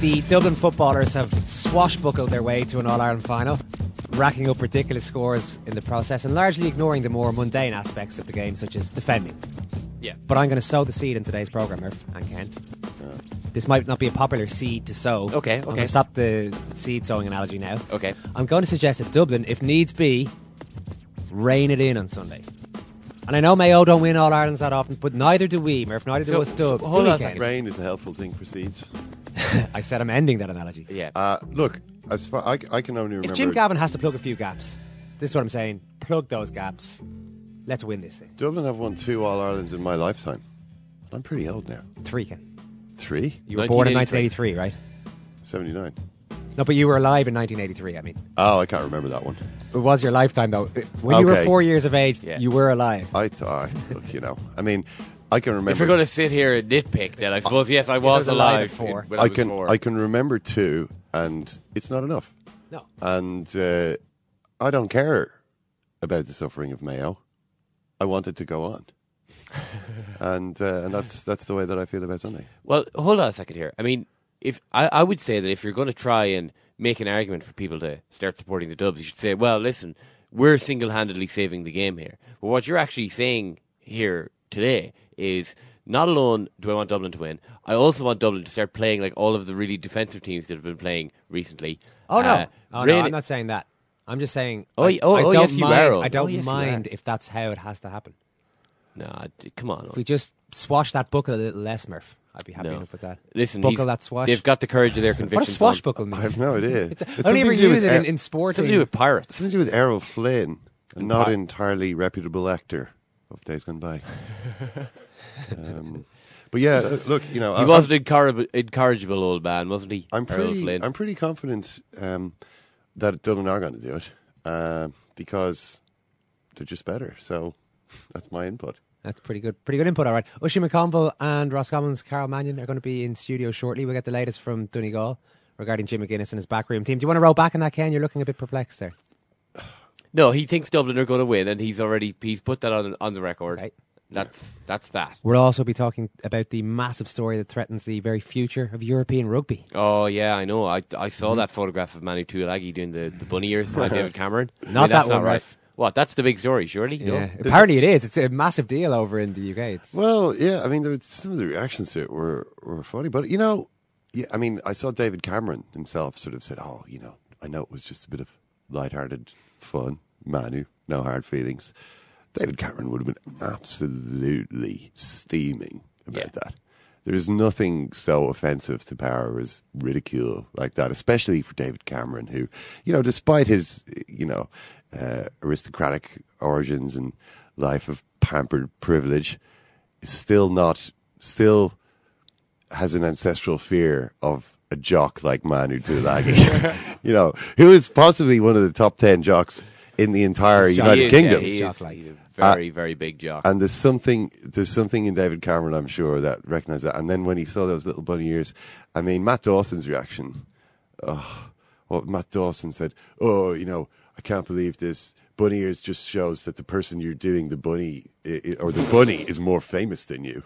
The Dublin footballers have swashbuckled their way to an All Ireland final, racking up ridiculous scores in the process and largely ignoring the more mundane aspects of the game, such as defending. Yeah. But I'm going to sow the seed in today's programme, Murph and Ken. This might not be a popular seed to sow. Okay, I'm okay. stop the seed sowing analogy now. Okay. I'm going to suggest that Dublin, if needs be, rein it in on Sunday. And I know Mayo don't win All Irelands that often, but neither do we, Murph. Neither do So- us Dubs. hold do we, on a second. Rain is a helpful thing for seeds. I said I'm ending that analogy. Yeah. Uh, look, as far I, I can only remember. If Jim Gavin has to plug a few gaps, this is what I'm saying. Plug those gaps. Let's win this thing. Dublin have won two All Irelands in my lifetime. I'm pretty old now. Three, Ken. Three? You were born in 1983. 1983, right? 79. No, but you were alive in 1983. I mean, Oh, I can't remember that one. it was your lifetime though. When you were Okay. four years of age, Yeah. you were alive. I thought, look, you know, I mean, I can remember. If you're going to sit here and nitpick, then I suppose yes, I was was alive alive at I, I can four. I can remember two, and it's not enough. No. And uh, I don't care about the suffering of Mayo. I want it to go on, and uh, and that's that's the way that I feel about Sunday. Well, hold on a second here. I mean, if I, I would say that if you're going to try and make an argument for people to start supporting the Dubs, you should say, well, listen, we're single-handedly saving the game here. But what you're actually saying here today is not alone do I want Dublin to win, I also want Dublin to start playing like all of the really defensive teams that have been playing recently. Oh no, Uh, oh, no, really- I'm not saying that. I'm just saying. Oh, I, y- oh, I oh, don't yes, you mind, are, I don't Oh, yes, mind if that's how it has to happen. No, d- come on. If we just swash that buckle a little less, Murph, I'd be happy No. enough with that. Listen, buckle that swash. They've got the courage of their what convictions. a swashbuckle mean? I have no idea. It's, It's I only something ever to with use it in, in sporting. Something to do with pirates. something to do with Errol Flynn, a not Pi- entirely reputable actor of days gone by. um, but yeah, look, you know, He I- was an incorrigible, incorrigible old man, wasn't he? I'm Errol pretty, Flynn. I'm pretty confident um, that Dublin are going to do it uh, because they're just better. So that's my input. That's pretty good. Pretty good input, all right. Oisin McConville and Ross Roscommon's Karol Mannion are going to be in studio shortly. We'll get the latest from Donegal regarding Jim McGuinness and his backroom team. Do you want to roll back on that, Ken? You're looking a bit perplexed there. No, he thinks Dublin are going to win, and he's already he's put that on on the record. Okay. That's that's that. We'll also be talking about the massive story that threatens the very future of European rugby. Oh yeah, I know. I I saw Mm-hmm. that photograph of Manu Tuilagi doing the, the bunny ears behind David Cameron. I Not mean, that's that one, not right. Ralph. What? That's the big story, surely. No? Yeah, apparently it is. It's a massive deal over in the UK. It's, Well, yeah, I mean, there was, some of the reactions to it were, were funny, but you know, yeah, I mean, I saw David Cameron himself sort of said, "Oh, you know, I know it was just a bit of light-hearted fun, Manu, no hard feelings." David Cameron would have been absolutely steaming about Yeah. that. There is nothing so offensive to power as ridicule like that, especially for David Cameron, who, you know, despite his, you know, uh, aristocratic origins and life of pampered privilege, is still not, still has an ancestral fear of a jock like Manu Tuilagi, you know, who is possibly one of the top ten jocks in the entire He's jock- United He is, Kingdom. Yeah, he is. like. He's a uh, very, very big jock. And there's something there's something in David Cameron, I'm sure, that recognised that. And then when he saw those little bunny ears, I mean, Matt Dawson's reaction. Oh, well, Matt Dawson said, "Oh, you know, I can't believe this. Bunny ears just shows that the person you're doing the bunny i- i- or the bunny is more famous than you."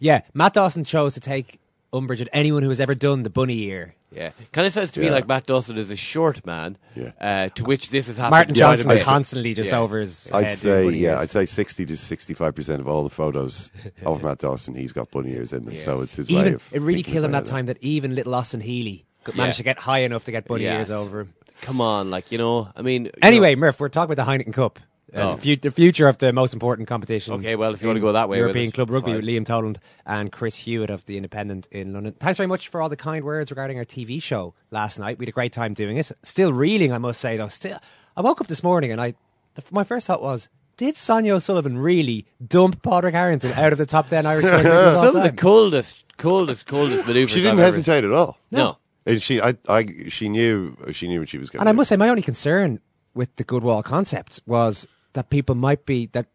Yeah, Matt Dawson chose to take umbrage at anyone who has ever done the bunny ear. yeah, kind of sounds to me Yeah. like Matt Dawson is a short man. Yeah. Uh, to which this has happened. Martin quite a Johnson bit. constantly just Yeah. over his I'd head. say, bunny yeah, ears. I'd say sixty to sixty-five percent of all the photos of Matt Dawson, he's got bunny ears in them. So it's his way even of. it really thinking killed him about that time that even little Austin Healey could manage to get high enough to get bunny Yes. ears over him. Come on, like you know, I mean. you Anyway, know- Murph, we're talking about the Heineken Cup. Uh, Oh. the, fu- the future of the most important competition. Okay, well, if you wanna go that way with European it, Club Rugby fine. with Liam Toland and Chris Hewitt of the Independent in London. Thanks very much for all the kind words regarding our TV show last night. We had a great time doing it. Still reeling, I must say, though. Still, I woke up this morning and I, the, my first thought was, did Sonia O'Sullivan really dump Padraig Harrington out of the top ten Irish players of all some of the coldest, coldest, coldest maneuvers. She didn't I've ever- hesitate at all. No. And she, I, I, she knew, she knew what she was going. And I must say, my only concern with the Goodwall concept was that people might be that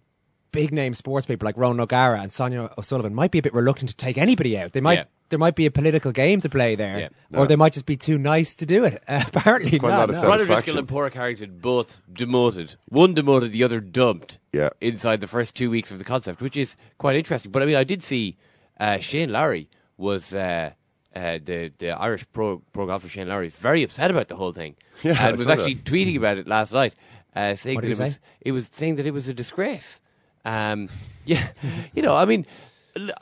big name sports people like Ronan O'Gara and Sonia O'Sullivan might be a bit reluctant to take anybody out. They might. Yeah. There might be a political game to play there, Yeah. or they might just be too nice to do it. Uh, apparently, It's quite a not, lot of no. self- Ronald Satisfaction. Driscoll and Padraig Harrington both demoted. One demoted, the other dumped. Yeah. Inside the first two weeks of the concept, which is quite interesting. But I mean, I did see uh, Shane Lowry was uh, uh, the the Irish pro pro golfer Shane Lowry is very upset about the whole thing, Yeah, I and was actually that. tweeting about it last night, uh, saying What that did it he was say? it was saying that it was a disgrace. Um, yeah, you know, I mean.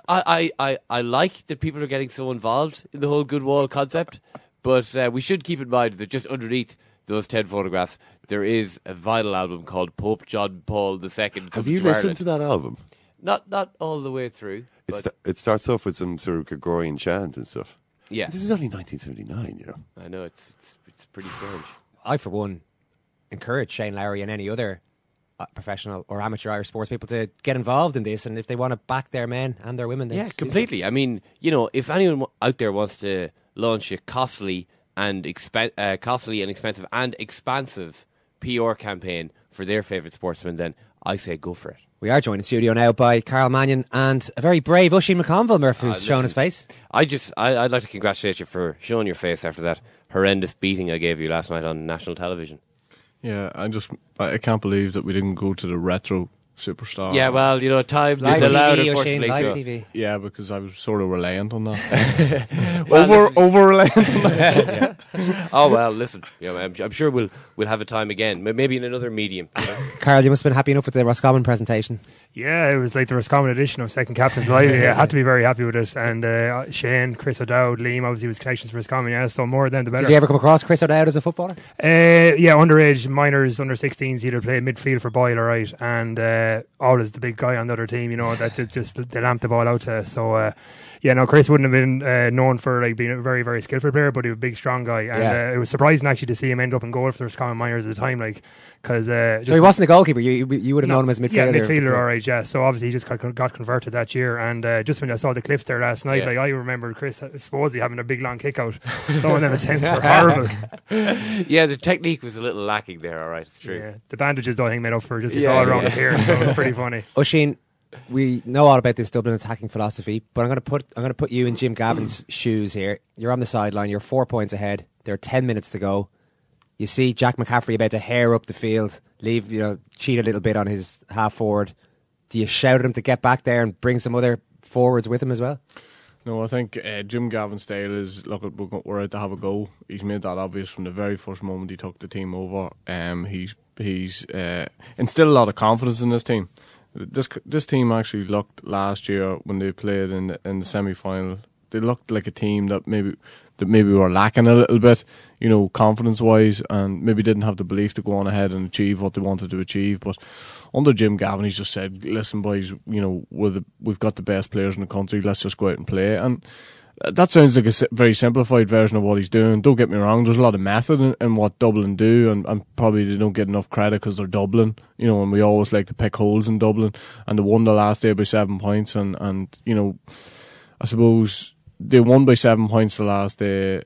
I, I, I like that people are getting so involved in the whole good wall concept, but uh, we should keep in mind that just underneath those 10 photographs, there is a vinyl album called Pope John Paul II. Have you to listened Ireland. to that album? Not, not all the way through. It, sta- it starts off with some sort of Gregorian chant and stuff. yeah, This is only 1979, you know. I know it's, it's, it's pretty strange. I, for one, encourage Shane Lowry and any other uh, professional or amateur Irish sports people to get involved in this, and if they want to back their men and their women, Yeah, do so. completely. I mean, you know, if anyone out there wants to launch a costly and expen- uh, costly and expensive and expansive PR campaign for their favourite sportsman, then I say go for it. We are joined in studio now by Karol Mannion and a very brave Oisin McConville, Murph, who's Uh, shown his face. I just, I, I'd like to congratulate you for showing your face after that horrendous beating I gave you last night on national television. Yeah, I just I I can't believe that we didn't go to the retro superstar. Yeah, well, you know, time Live didn't allow it, unfortunately. live so- TV. yeah, because I was sort of reliant on that. Well, over listen- over reliant on that. Oh well, listen, you know, I'm, I'm sure we'll we'll have a time again, maybe in another medium. you know? Karol, you must have been happy enough with the Roscommon presentation. Yeah, it was like the Roscommon edition of Second Captains Live. Yeah, I had to be very happy with it. And uh, Shane, Chris O'Dowd, Liam, obviously was connections for Roscommon. Yeah, so more of them the better. Did you ever come across Chris O'Dowd as a footballer? Uh, yeah, underage minors, under 16s, he'd played midfield for Boyle, right, and uh, always the big guy on the other team, you know, that ju- just they lamp the ball out to. So, uh, yeah, no, Chris wouldn't have been uh, known for like being a very, very skillful player, but he was a big, strong guy, and Yeah. uh, it was surprising actually to see him end up in goal for the Roscommon minors at the time, like because uh, So he wasn't a goalkeeper. You you, would have no, known him as midfielder. Yeah, midfielder, all right, yeah. So obviously he just got, got converted that year. And uh, just when I saw the clips there last night, Yeah. like I remember Chris Sposey having a big long kick out. Some of them attempts were horrible. yeah, the technique was a little lacking there. All right, it's true. Yeah, the bandages I think made up for just his all around appearance. So it's pretty funny. Oisin, we know all about this Dublin attacking philosophy, but I'm going to put I'm going to put you in Jim Gavin's shoes here. You're on the sideline. You're four points ahead. There are ten minutes to go. You see Jack McCaffrey about to hare up the field, leave you know, cheat a little bit on his half forward. Do you shout at him to get back there and bring some other forwards with him as well? No, I think uh, Jim Gavin's style is look, we're out to have a go. He's made that obvious from the very first moment he took the team over. Um, he's he's uh, instilled a lot of confidence in this team. This this team actually looked last year when they played in the, in the semi final. They looked like a team that maybe that maybe were lacking a little bit, you know, confidence wise, and maybe didn't have the belief to go on ahead and achieve what they wanted to achieve. But under Jim Gavin, he's just said, "Listen, boys, you know, we're the, we've got the best players in the country. Let's just go out and play." And that sounds like a very simplified version of what he's doing. Don't get me wrong. There's a lot of method in, in what Dublin do, and, and probably they don't get enough credit because they're Dublin. You know, and we always like to pick holes in Dublin, and they won the last day by seven points, and and you know, I suppose they won by seven points the last day.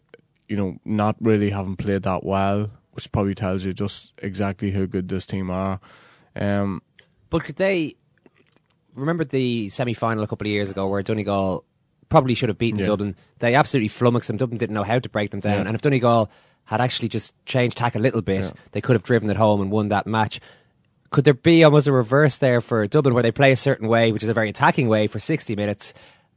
You know, not really having played that well, which probably tells you just exactly how good this team are. Um, But could they remember the semi final a couple of years ago where Donegal probably should have beaten Yeah. Dublin? They absolutely flummoxed them. Dublin didn't know how to break them down. Yeah. And if Donegal had actually just changed tack a little bit, Yeah. they could have driven it home and won that match. Could there be almost a reverse there for Dublin where they play a certain way, which is a very attacking way for 60 minutes,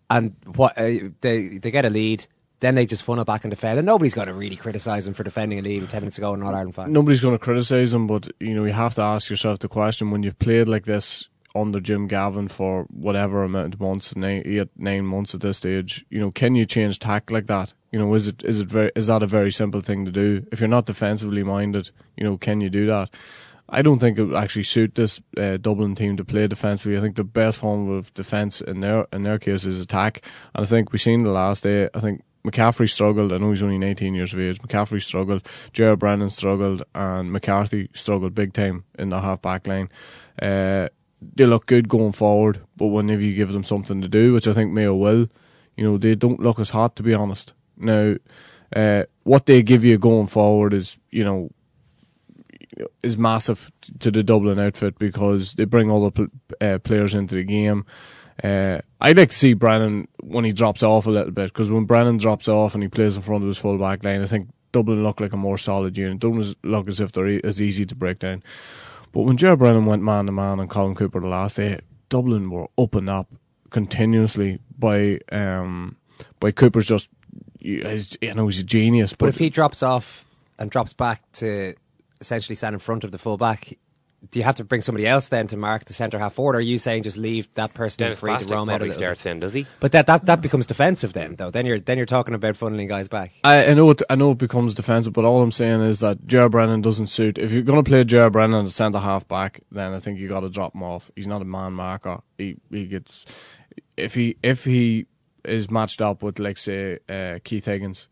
and what uh, they they get a lead, then they just funnel back and defend, and nobody's going to really criticise them for defending a lead with 10 minutes to go in an All Ireland final. nobody's going to criticise them, but you know you have to ask yourself the question when you've played like this under Jim Gavin for whatever amount of months, nine, eight, nine months at this stage. You know, can you change tack like that? You know, is it is it very is that a very simple thing to do? If you're not defensively minded, you know, can you do that? I don't think it would actually suit this uh, Dublin team to play defensively. I think the best form of defence in their in their case is attack, and I think we've seen the last day. I think McCaffrey struggled. I know he's only 19 years of age. McCaffrey struggled. Ger Brennan struggled, and McCarthy struggled big time in the half back line. Uh, they look good going forward, but whenever you give them something to do, which I think Mayo will, you know, they don't look as hot to be honest. Now, uh, what they give you going forward is, you know, is massive to the Dublin outfit because they bring all the pl- uh, players into the game. Uh, I'd like to see Brennan when he drops off a little bit because when Brennan drops off and he plays in front of his full back line, I think Dublin look like a more solid unit. Dublin look as if they're e- as easy to break down. But when Joe Brennan went man to man and Colm Cooper the last day, Dublin were up and up continuously by um, by Cooper's just you know he's a genius. But if he drops off and drops back to essentially stand in front of the full back, do you have to bring somebody else then to mark the centre half forward? Or are you saying just leave that person Dennis free to roam out a probably little starts bit? then, does he? But that, that that becomes defensive then, though. Then you're then you're talking about funneling guys back. I, I know it. I know it becomes defensive, but all I'm saying is that Ger Brennan doesn't suit. If you're going to play Ger Brennan as centre half back, then I think you got to drop him off. He's not a man marker. He he gets if he if he is matched up with like say uh, Keith Higgins.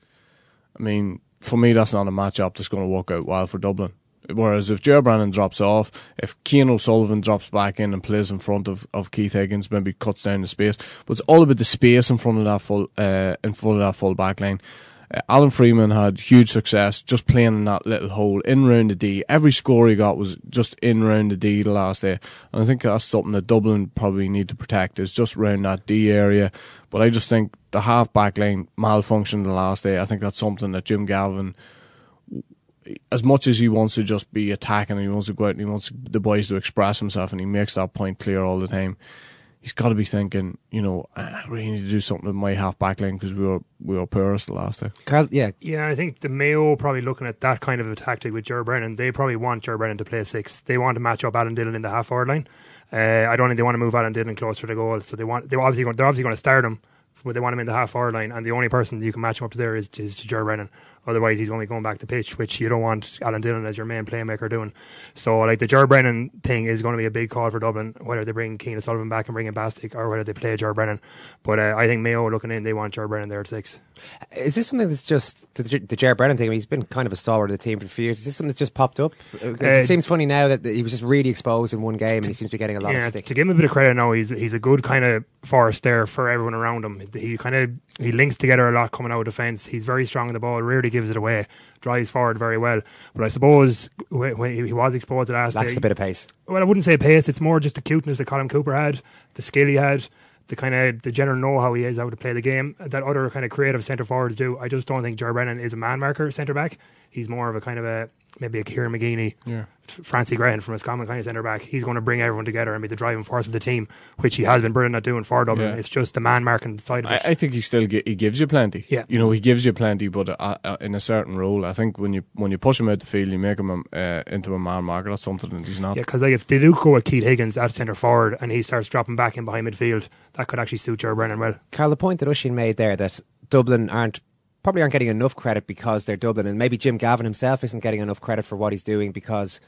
I mean, for me, that's not a matchup that's going to work out well for Dublin. Whereas if Ger Brennan drops off, if Cian O'Sullivan drops back in and plays in front of, of Keith Higgins, maybe cuts down the space. But it's all about the space in front of that full uh, in front of that full back line. Uh, Alan Freeman had huge success just playing in that little hole in round the D. Every score he got was just in round the D the last day, and I think that's something that Dublin probably need to protect is just round that D area. But I just think the half back line malfunctioned the last day. I think that's something that Jim Gavin as much as he wants to just be attacking and he wants to go out and he wants the boys to express himself and he makes that point clear all the time, he's got to be thinking, you know, I really need to do something with my half back line because we were we were porous the last day. Karol, yeah, Yeah, I think the Mayo probably looking at that kind of a tactic with Ger Brennan. They probably want Ger Brennan to play six. They want to match up Alan Dillon in the half forward line. Uh, I don't think they want to move Alan Dillon closer to the goal. So they want they obviously going, they're obviously going to start him, but they want him in the half forward line. And the only person you can match him up to there is, is Ger Brennan. Otherwise, he's only going back to pitch, which you don't want Alan Dillon as your main playmaker doing. So, like the Ger Brennan thing is going to be a big call for Dublin, whether they bring Cian Sullivan back and bring in Bastick or whether they play Ger Brennan. But uh, I think Mayo looking in, they want Ger Brennan there at six. Is this something that's just the, the Ger Brennan thing? I mean, he's been kind of a stalwart of the team for a few years. Is this something that's just popped up? Uh, it seems funny now that he was just really exposed in one game and he seems to be getting a lot yeah, of stick. To give him a bit of credit now, he's he's a good kind of force there for everyone around him. He kind of he links together a lot coming out of defence. He's very strong in the ball, rarely gives it away, drives forward very well. But I suppose when, he was exposed last Lacks day, a bit of pace. well, I wouldn't say pace. It's more just the cuteness that Colm Cooper had, the skill he had, the kind of the general know how he is how to play the game that other kind of creative centre forwards do. I just don't think Ger Brennan is a man marker centre back. He's more of a kind of a maybe a Kieran McGeeney, Yeah. Francie Grehan from Roscommon kind of centre back. He's going to bring everyone together and be the driving force of the team, which he has been brilliant at doing for Dublin. Yeah. It's just the man marking side of I, it. I think he still gi- he gives you plenty. Yeah. you know he gives you plenty, but uh, uh, in a certain role. I think when you when you push him out the field, you make him a, uh, into a man marker. That's something that he's not. Yeah, because like if they do go with Keith Higgins at centre forward and he starts dropping back in behind midfield, that could actually suit Ger Brennan well. Karol, the point that Ushin made there that Dublin aren't probably aren't getting enough credit because they're Dublin, and maybe Jim Gavin himself isn't getting enough credit for what he's doing because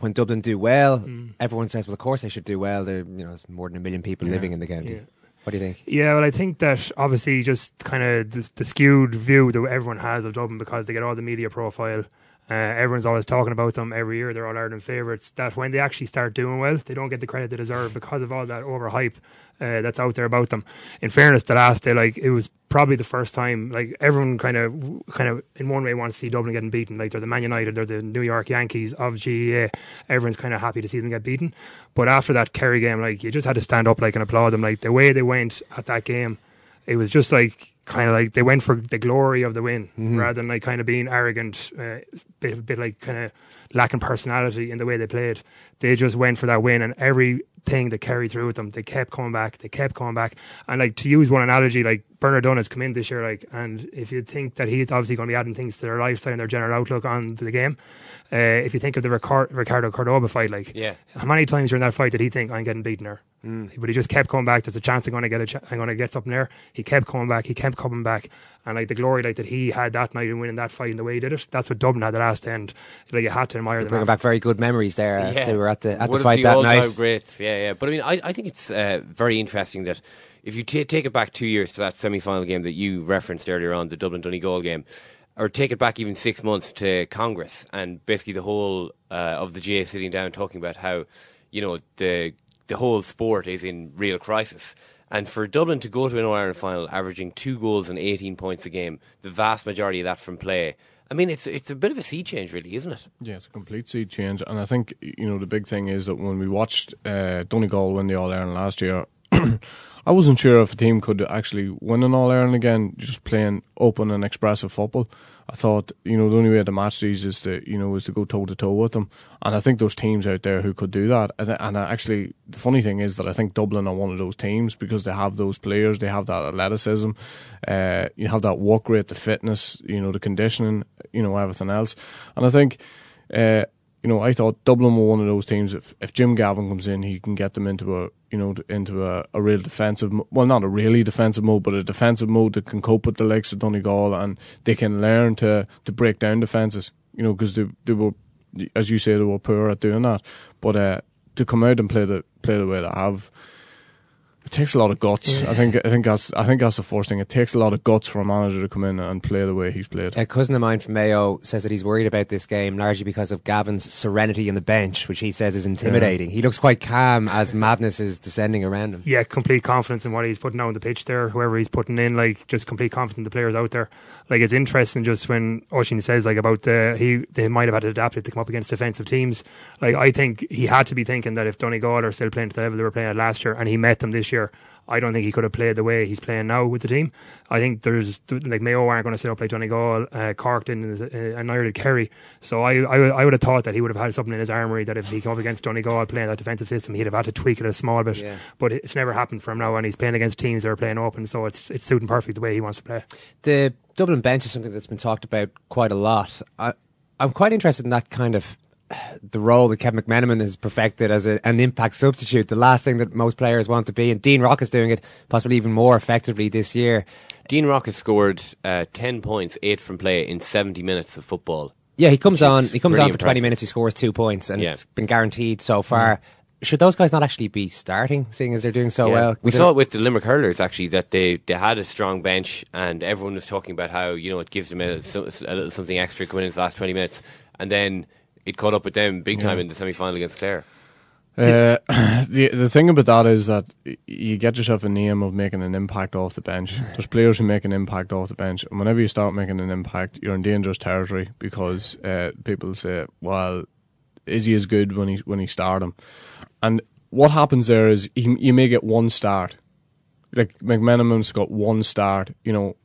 when Dublin do well, Hmm. everyone says, "Well, of course they should do well." There, you know, there's more than a million people living in the county. Yeah. What do you think? Yeah, well, I think that obviously just kind of the, the skewed view that everyone has of Dublin because they get all the media profile Uh, everyone's always talking about them every year. They're all Ireland favourites. That when they actually start doing well, they don't get the credit they deserve because of all that overhype uh, that's out there about them. In fairness, the last day, like it was probably the first time, like everyone kind of, kind of in one way wants to see Dublin getting beaten. Like they're the Man United, they're the New York Yankees of GAA. Everyone's kind of happy to see them get beaten. But after that Kerry game, like you just had to stand up like and applaud them. Like the way they went at that game, it was just like kind of like they went for the glory of the win Mhm. rather than like kind of being arrogant, uh, bit bit like kind of lacking personality in the way they played. They just went for that win, and everything they carried through with them, they kept coming back, they kept coming back. And like to use one analogy, like Bernard Dunne has come in this year, like, and if you think that he's obviously going to be adding things to their lifestyle and their general outlook on the game, uh, if you think of the Ricard- Ricardo Cordoba fight, like, Yeah. how many times during that fight did he think I'm getting beaten there? Mm. But he just kept coming back. There's a chance I'm going to get a ch- I'm going to get something there. He kept coming back. He kept coming back, and like the glory like that he had that night in winning that fight and the way he did it. That's what Dublin had the last end. Like you had to admire them. Bringing back very good memories there. I'd say we were at the at One the of fight that all-time night. Greats, yeah, yeah. But I mean, I, I think it's uh, very interesting that if you ta take it back two years to that semi-final game that you referenced earlier on, the Dublin Donegal game, or take it back even six months to Congress and basically the whole uh, of the GAA sitting down talking about how you know the the whole sport is in real crisis. And for Dublin to go to an All Ireland final, averaging two goals and 18 points a game, the vast majority of that from play, I mean, it's it's a bit of a sea change, really, isn't it? Yeah, it's a complete sea change, and I think you know the big thing is that when we watched uh, Donegal win the All Ireland last year, I wasn't sure if a team could actually win an All Ireland again, just playing open and expressive football. I thought you know the only way to match these is to you know is to go toe to toe with them, and I think there's teams out there who could do that. And, and actually, the funny thing is that I think Dublin are one of those teams because they have those players, they have that athleticism, uh, you have that work rate, the fitness, you know, the conditioning, you know, everything else, and I think. Uh, you know, I thought Dublin were one of those teams. If if Jim Gavin comes in, he can get them into a you know into a, a real defensive, well, not a really defensive mode, but a defensive mode that can cope with the likes of Donegal, and they can learn to to break down defenses. You know, because they they were, as you say, they were poor at doing that. But uh, to come out and play the play the way they have, it takes a lot of guts. I think I think that's I think that's the first thing. It takes a lot of guts for a manager to come in and play the way he's played. A cousin of mine from Mayo says that he's worried about this game largely because of Gavin's serenity on the bench, which he says is intimidating. He looks quite calm as madness is descending around him. yeah, complete confidence in what he's putting out on the pitch there. Whoever he's putting in, like just complete confidence in the players out there. Like it's interesting just when Oshin says like about the he they might have had to adapt it to come up against defensive teams. Like I think he had to be thinking that if Donegal are still playing to the level they were playing at last year, and he met them this year. I don't think he could have played the way he's playing now with the team. I think there's like Mayo aren't going to sit up like Donegal, uh, Cork didn't, uh, and neither did Kerry. So I, I I would have thought that he would have had something in his armory that if he came up against Johnny Donegal playing that defensive system, he'd have had to tweak it a small bit. Yeah. But it's never happened for him now, and he's playing against teams that are playing open, so it's it's suiting perfect the way he wants to play. The Dublin bench is something that's been talked about quite a lot. I, I'm quite interested in that kind of the role that Kevin McManamon has perfected as a, an impact substitute, the last thing that most players want to be. And Dean Rock is doing it possibly even more effectively this year. Dean Rock has scored uh, 10 points, 8 from play in 70 minutes of football. Yeah, he comes on. He comes really on for twenty minutes. He scores two points, and Yeah. it's been guaranteed so far. Should those guys not actually be starting, seeing as they're doing so Yeah. well? We saw it with the Limerick hurlers actually that they, they had a strong bench and everyone was talking about how you know it gives them a, a little something extra coming in the last twenty minutes, and then it caught up with them big time Yeah. in the semi final against Clare. Uh, the the thing about that is that you get yourself a name of making an impact off the bench. There's players who make an impact off the bench, and whenever you start making an impact, you're in dangerous territory because uh, people say, "Well, is he as good when he when he start him?" And what happens there is he, you may get one start. Like McManamon's got one start. You know,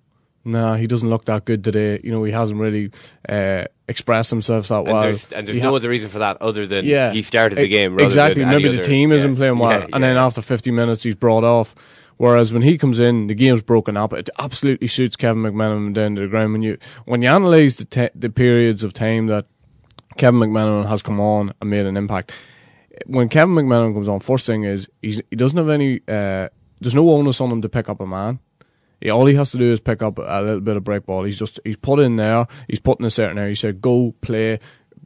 nah, he doesn't look that good today. You know, he hasn't really uh, expressed themselves that And well. there's, and there's no ha- other reason for that other than yeah, he started the game. Exactly. Maybe the other- team yeah, isn't playing well, yeah, and then after 50 minutes he's brought off. Whereas when he comes in, the game's broken up. It absolutely suits Kevin McManamon down to the ground. When you when you analyse the te- the periods of time that Kevin McManamon has come on and made an impact, when Kevin McManamon comes on, first thing is he's, he doesn't have any. Uh, there's no onus on him to pick up a man. He, all he has to do is pick up a little bit of break ball. He's just he's put in there. He's put in a certain area. He said, "Go play,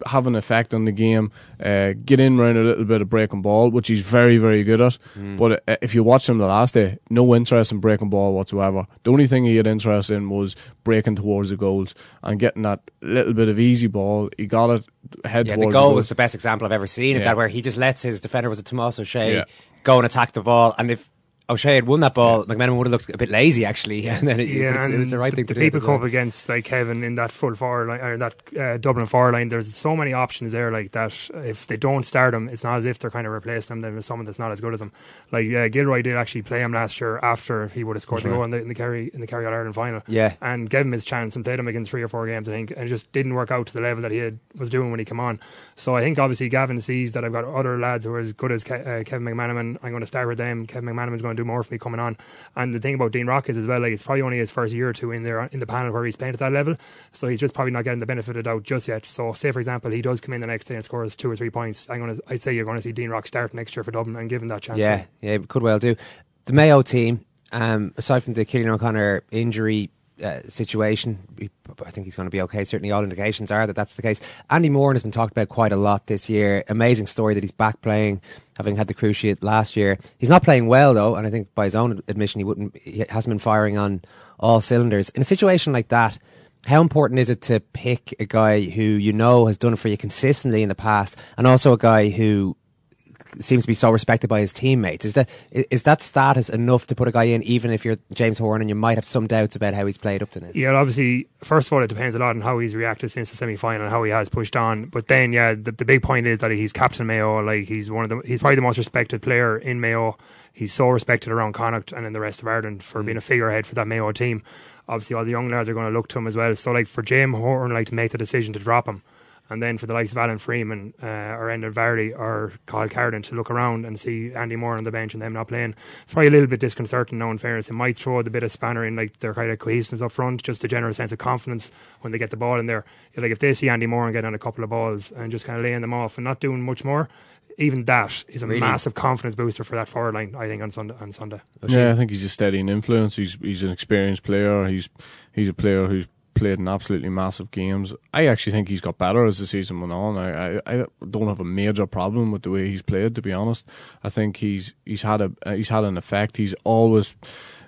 have an effect on the game, uh, get in around a little bit of breaking ball, which he's very, very good at. Mm. But uh, if you watch him the last day, no interest in breaking ball whatsoever. The only thing he had interest in was breaking towards the goals and getting that little bit of easy ball. He got it head Yeah, towards the goal goals. was the best example I've ever seen of Yeah. that, where he just lets his defender was a Tomas O'Shea Yeah. go and attack the ball, and if O'Shea had won that ball, McManamon would have looked a bit lazy actually, and then it, Yeah, it, was, it was the right the, thing to the do. people come up against like Kevin in that full forward line or that uh, Dublin forward line. There's so many options there, like that. If they don't start him, it's not as if they're kind of replacing him. There's someone that's not as good as him. Like uh, Gilroy did actually play him last year after he would have scored That's the goal in the, in the Kerry in the Kerry All Ireland final. Yeah. and gave him his chance and played him against three or four games, I think, and just didn't work out to the level that he had, was doing when he came on. So I think obviously Gavin sees that I've got other lads who are as good as Ke- uh, Kevin McManamon. I'm going to start with them. Kevin McManamon's going to do more for me coming on. And the thing about Dean Rock is as well, like it's probably only his first year or two in there in the panel where he's playing at that level. So he's just probably not getting the benefit of the doubt just yet. So say for example he does come in the next day and scores two or three points. I'm to I'd say you're going to see Dean Rock start next year for Dublin and give that chance. Yeah, yeah, could well do. The Mayo team, um, aside from the Cillian O'Connor injury uh, situation, I think he's going to be okay. Certainly, all indications are that that's the case. Andy Moran has been talked about quite a lot this year. Amazing story that he's back playing, having had the cruciate last year. He's not playing well though, and I think by his own admission, he wouldn't. He hasn't been firing on all cylinders. In a situation like that. How important is it to pick a guy who you know has done it for you consistently in the past, and also a guy who seems to be so respected by his teammates. Is that is that status enough to put a guy in, even if you're James Horan and you might have some doubts about how he's played up to now? Yeah, obviously, first of all, it depends a lot on how he's reacted since the semi final and how he has pushed on. But then, yeah, the, the big point is that he's captain Mayo. Like he's one of the, he's probably the most respected player in Mayo. He's so respected around Connacht and in the rest of Ireland for hmm. being a figurehead for that Mayo team. Obviously, all the young lads are going to look to him as well. So, like for James Horan, like to make the decision to drop him. And then for the likes of Alan Freeman uh, or Enda Varley or Carl Carden to look around and see Andy Moran on the bench and them not playing, it's probably a little bit disconcerting now in fairness. It might throw the bit of spanner in like their kind of cohesiveness up front, just a general sense of confidence when they get the ball in there. Like if they see Andy Moran and getting on a couple of balls and just kind of laying them off and not doing much more, even that is a Really? massive confidence booster for that forward line, I think, on Sunday. On Sunday. Yeah, I think he's a steadying influence. He's he's an experienced player. He's he's a player who's played in absolutely massive games. I actually think he's got better as the season went on. I, I, I don't have a major problem with the way he's played. To be honest, I think he's he's had a uh, he's had an effect. He's always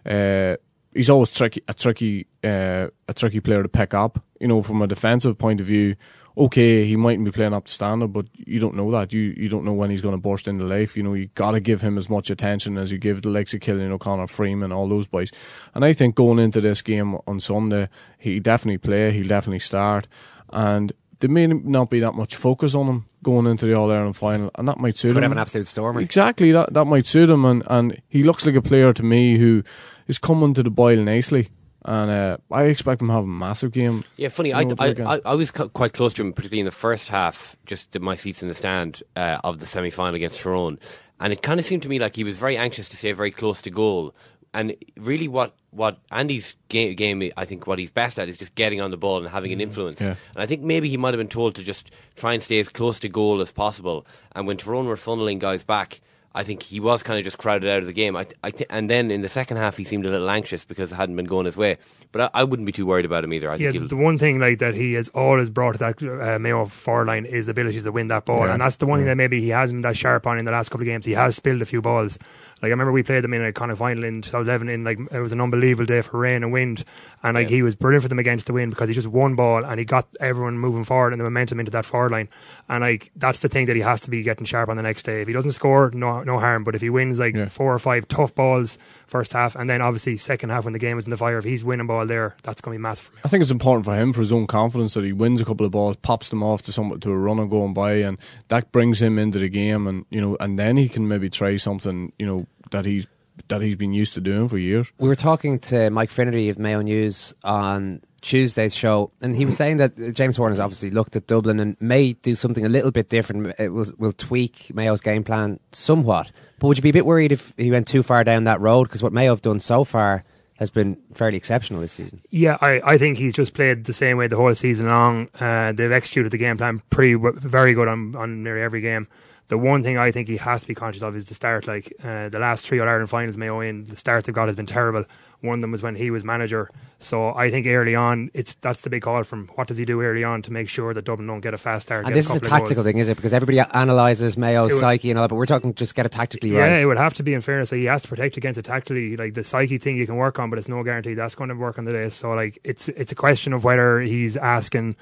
uh, he's always tricky a tricky uh, a tricky player to pick up. You know, from a defensive point of view. Okay, he mightn't be playing up to standard, but you don't know that. You you don't know when he's going to burst into life. You know, you got to give him as much attention as you give the likes of Cillian O'Connor, Freeman, all those boys. And I think going into this game on Sunday, he definitely play. He'll definitely start, and there may not be that much focus on him going into the All Ireland final, and that might suit Could him. have an absolute stormer. Exactly, that that might suit him, and and he looks like a player to me who is coming to the boil nicely. And uh, I expect him to have a massive game. Yeah, funny. I, I. I, I was cu- quite close to him, particularly in the first half, just in my seats in the stand uh, of the semi final against Tyrone. And it kind of seemed to me like he was very anxious to stay very close to goal. And really, what, what Andy's game, game, I think, what he's best at is just getting on the ball and having an influence. Yeah. And I think maybe he might have been told to just try and stay as close to goal as possible. And when Tyrone were funneling guys back, I think he was kind of just crowded out of the game. I, I th- and then in the second half, he seemed a little anxious because it hadn't been going his way. But I, I wouldn't be too worried about him either. I yeah, think the one thing like that he has always brought to that uh, Mayo forward line is the ability to win that ball, Yeah. and that's the one thing that maybe he hasn't been that sharp on in the last couple of games. He has spilled a few balls. Like I remember we played them in a kind of final in 2011. In like it was an unbelievable day for rain and wind, and like he was brilliant for them against the wind because he just won ball and he got everyone moving forward and the momentum into that forward line. And like that's the thing that he has to be getting sharp on the next day. If he doesn't score, no no harm. But if he wins like Yeah. four or five tough balls first half, and then obviously second half when the game is in the fire, if he's winning ball there, that's going to be massive for me. I think it's important for him for his own confidence that he wins a couple of balls, pops them off to some to a runner going by, and that brings him into the game, and you know, and then he can maybe try something you know that he's that he's been used to doing for years. We were talking to Mike Finnerty of Mayo News on Tuesday's show, and he was saying that James Horan has obviously looked at Dublin and may do something a little bit different. It will, will tweak Mayo's game plan somewhat. But would you be a bit worried if he went too far down that road? Because what Mayo have done so far has been fairly exceptional this season. Yeah, I, I think he's just played the same way the whole season long. Uh, they've executed the game plan pretty very good on, on nearly every game. The one thing I think he has to be conscious of is the start. Like uh, the last three All Ireland finals, Mayo in the start they've got has been terrible. One of them was when he was manager. So I think early on, it's that's the big call from what does he do early on to make sure that Dublin don't get a fast start. And this is a tactical thing, is it? Because everybody analyses Mayo's would, psyche and all that, but we're talking just get it tactically yeah, right. Yeah, it would have to be in fairness. Like, he has to protect against it tactically. Like the psyche thing you can work on, but it's no guarantee that's going to work on the day. So like it's it's a question of whether he's asking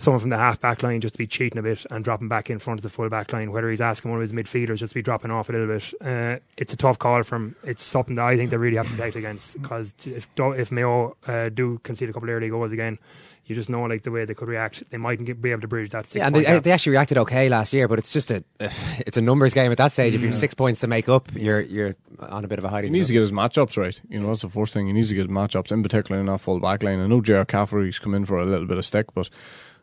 someone from the half back line just to be cheating a bit and dropping back in front of the full back line, whether he's asking one of his midfielders just to be dropping off a little bit. Uh, it's a tough call from. It's something that I think they really have to protect against because if if Mayo uh, do concede a couple of early goals again. You just know, like the way they could react, they mightn't get, be able to bridge that. Six yeah, and they, they, actually reacted okay last year, but it's just a, it's a numbers game at that stage. Mm. If you have six points to make up, you're you're on a bit of a hiding. He needs to get his matchups right. You know, that's the first thing. He needs to get his matchups, in particular in that full back line. I know Ger Cafferkey's come in for a little bit of stick, but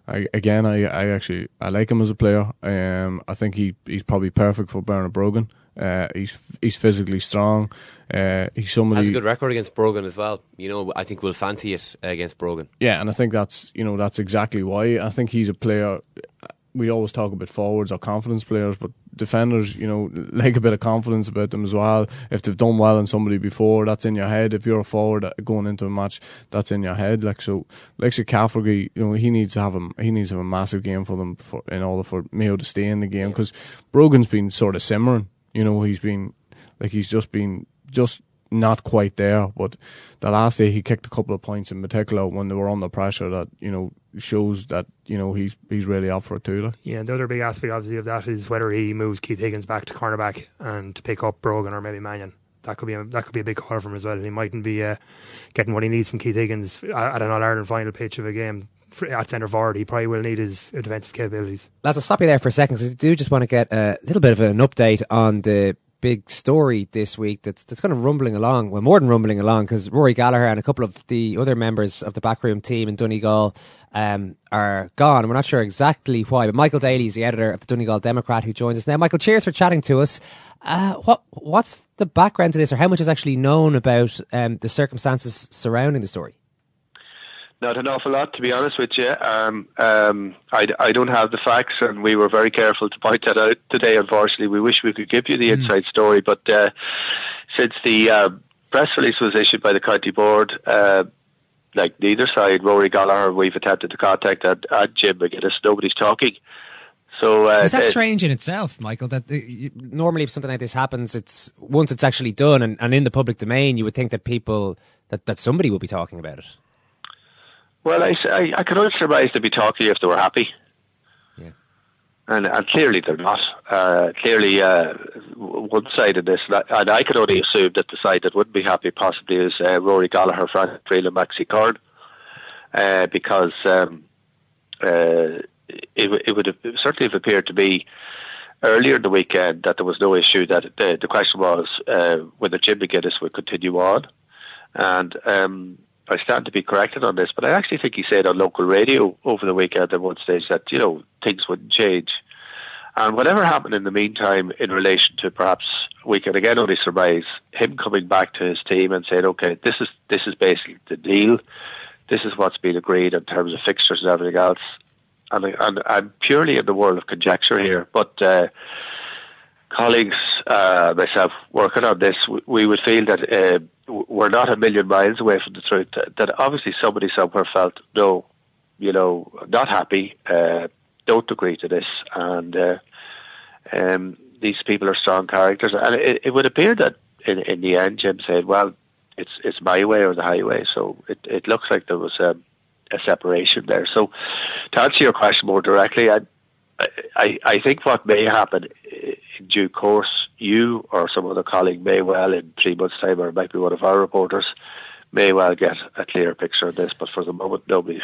I, again, I, I actually I like him as a player. Um, I think he he's probably perfect for Bernard Brogan. Uh, he's he's physically strong. Uh, he's somebody has a good record against Brogan as well. You know, I think we'll fancy it against Brogan. Yeah, and I think that's you know that's exactly why. I think he's a player. We always talk about forwards or confidence players, but defenders, you know, like a bit of confidence about them as well. If they've done well on somebody before, that's in your head. If you're a forward uh, going into a match, that's in your head. Like so, like so Cafferkey, you know, he needs to have a he needs to have a massive game for them for in order for Mayo to stay in the game because Brogan's been sort of simmering. You know, he's been like he's just been just not quite there. But the last day he kicked a couple of points in particular when they were under pressure that you know shows that you know he's he's really up for it too. Like. Yeah, the other big aspect obviously of that is whether he moves Keith Higgins back to cornerback and to pick up Brogan or maybe Mannion. That could be a, that could be a big call for him as well. He mightn't be uh, getting what he needs from Keith Higgins at an All Ireland final pitch of a game at centre forward, he probably will need his defensive capabilities. Lads, I'll stop you there for a second because I do just want to get a little bit of an update on the big story this week that's that's kind of rumbling along. Well, more than rumbling along because Rory Gallagher and a couple of the other members of the backroom team in Donegal um, are gone. We're not sure exactly why, but Michael Daly is the editor of the Donegal Democrat who joins us now. Michael, cheers for chatting to us. Uh, what what's the background to this, or how much is actually known about um, the circumstances surrounding the story? Not an awful lot, to be honest with you. Um, um, I, I don't have the facts, and we were very careful to point that out today. Unfortunately, we wish we could give you the mm. inside story, but uh, since the uh, press release was issued by the county board, uh, like neither side, Rory Gallagher, we've attempted to contact, and, and Jim McGuinness, nobody's talking. So uh, is that strange in itself, Michael? That uh, normally, if something like this happens, it's once it's actually done and, and in the public domain, you would think that people that, that somebody would be talking about it. Well, I, I, I could only surmise they'd be talking if they were happy. Yeah. And, and clearly they're not. Uh, clearly, uh, one side of this, and I, can only assume that the side that wouldn't be happy possibly is uh, Rory Gallagher, Frank Friel, and Maxi Curran, uh, because um, uh, it, it would have, certainly have appeared to be earlier in the weekend that there was no issue. That the, the question was uh, whether Jim McGuinness would continue on, and um, I stand to be corrected on this, but I actually think he said on local radio over the weekend at one stage that, you know, things wouldn't change. And whatever happened in the meantime in relation to perhaps we can again only surmise him coming back to his team and saying, Okay, this is this is basically the deal. This is what's been agreed in terms of fixtures and everything else. And, and I'm purely in the world of conjecture here, but uh, colleagues, uh, myself, working on this, we, we would feel that uh, we're not a million miles away from the truth. That obviously somebody somewhere felt, no, you know, not happy, uh, don't agree to this, and uh, um, these people are strong characters. And it, it would appear that in, in the end, Jim said, well, it's it's my way or the highway. So it, it looks like there was a, a separation there. So to answer your question more directly, I, I, I think what may happen in due course, you or some other colleague may well, in three months' time, or it might be one of our reporters, may well get a clear picture of this. But for the moment, nobody's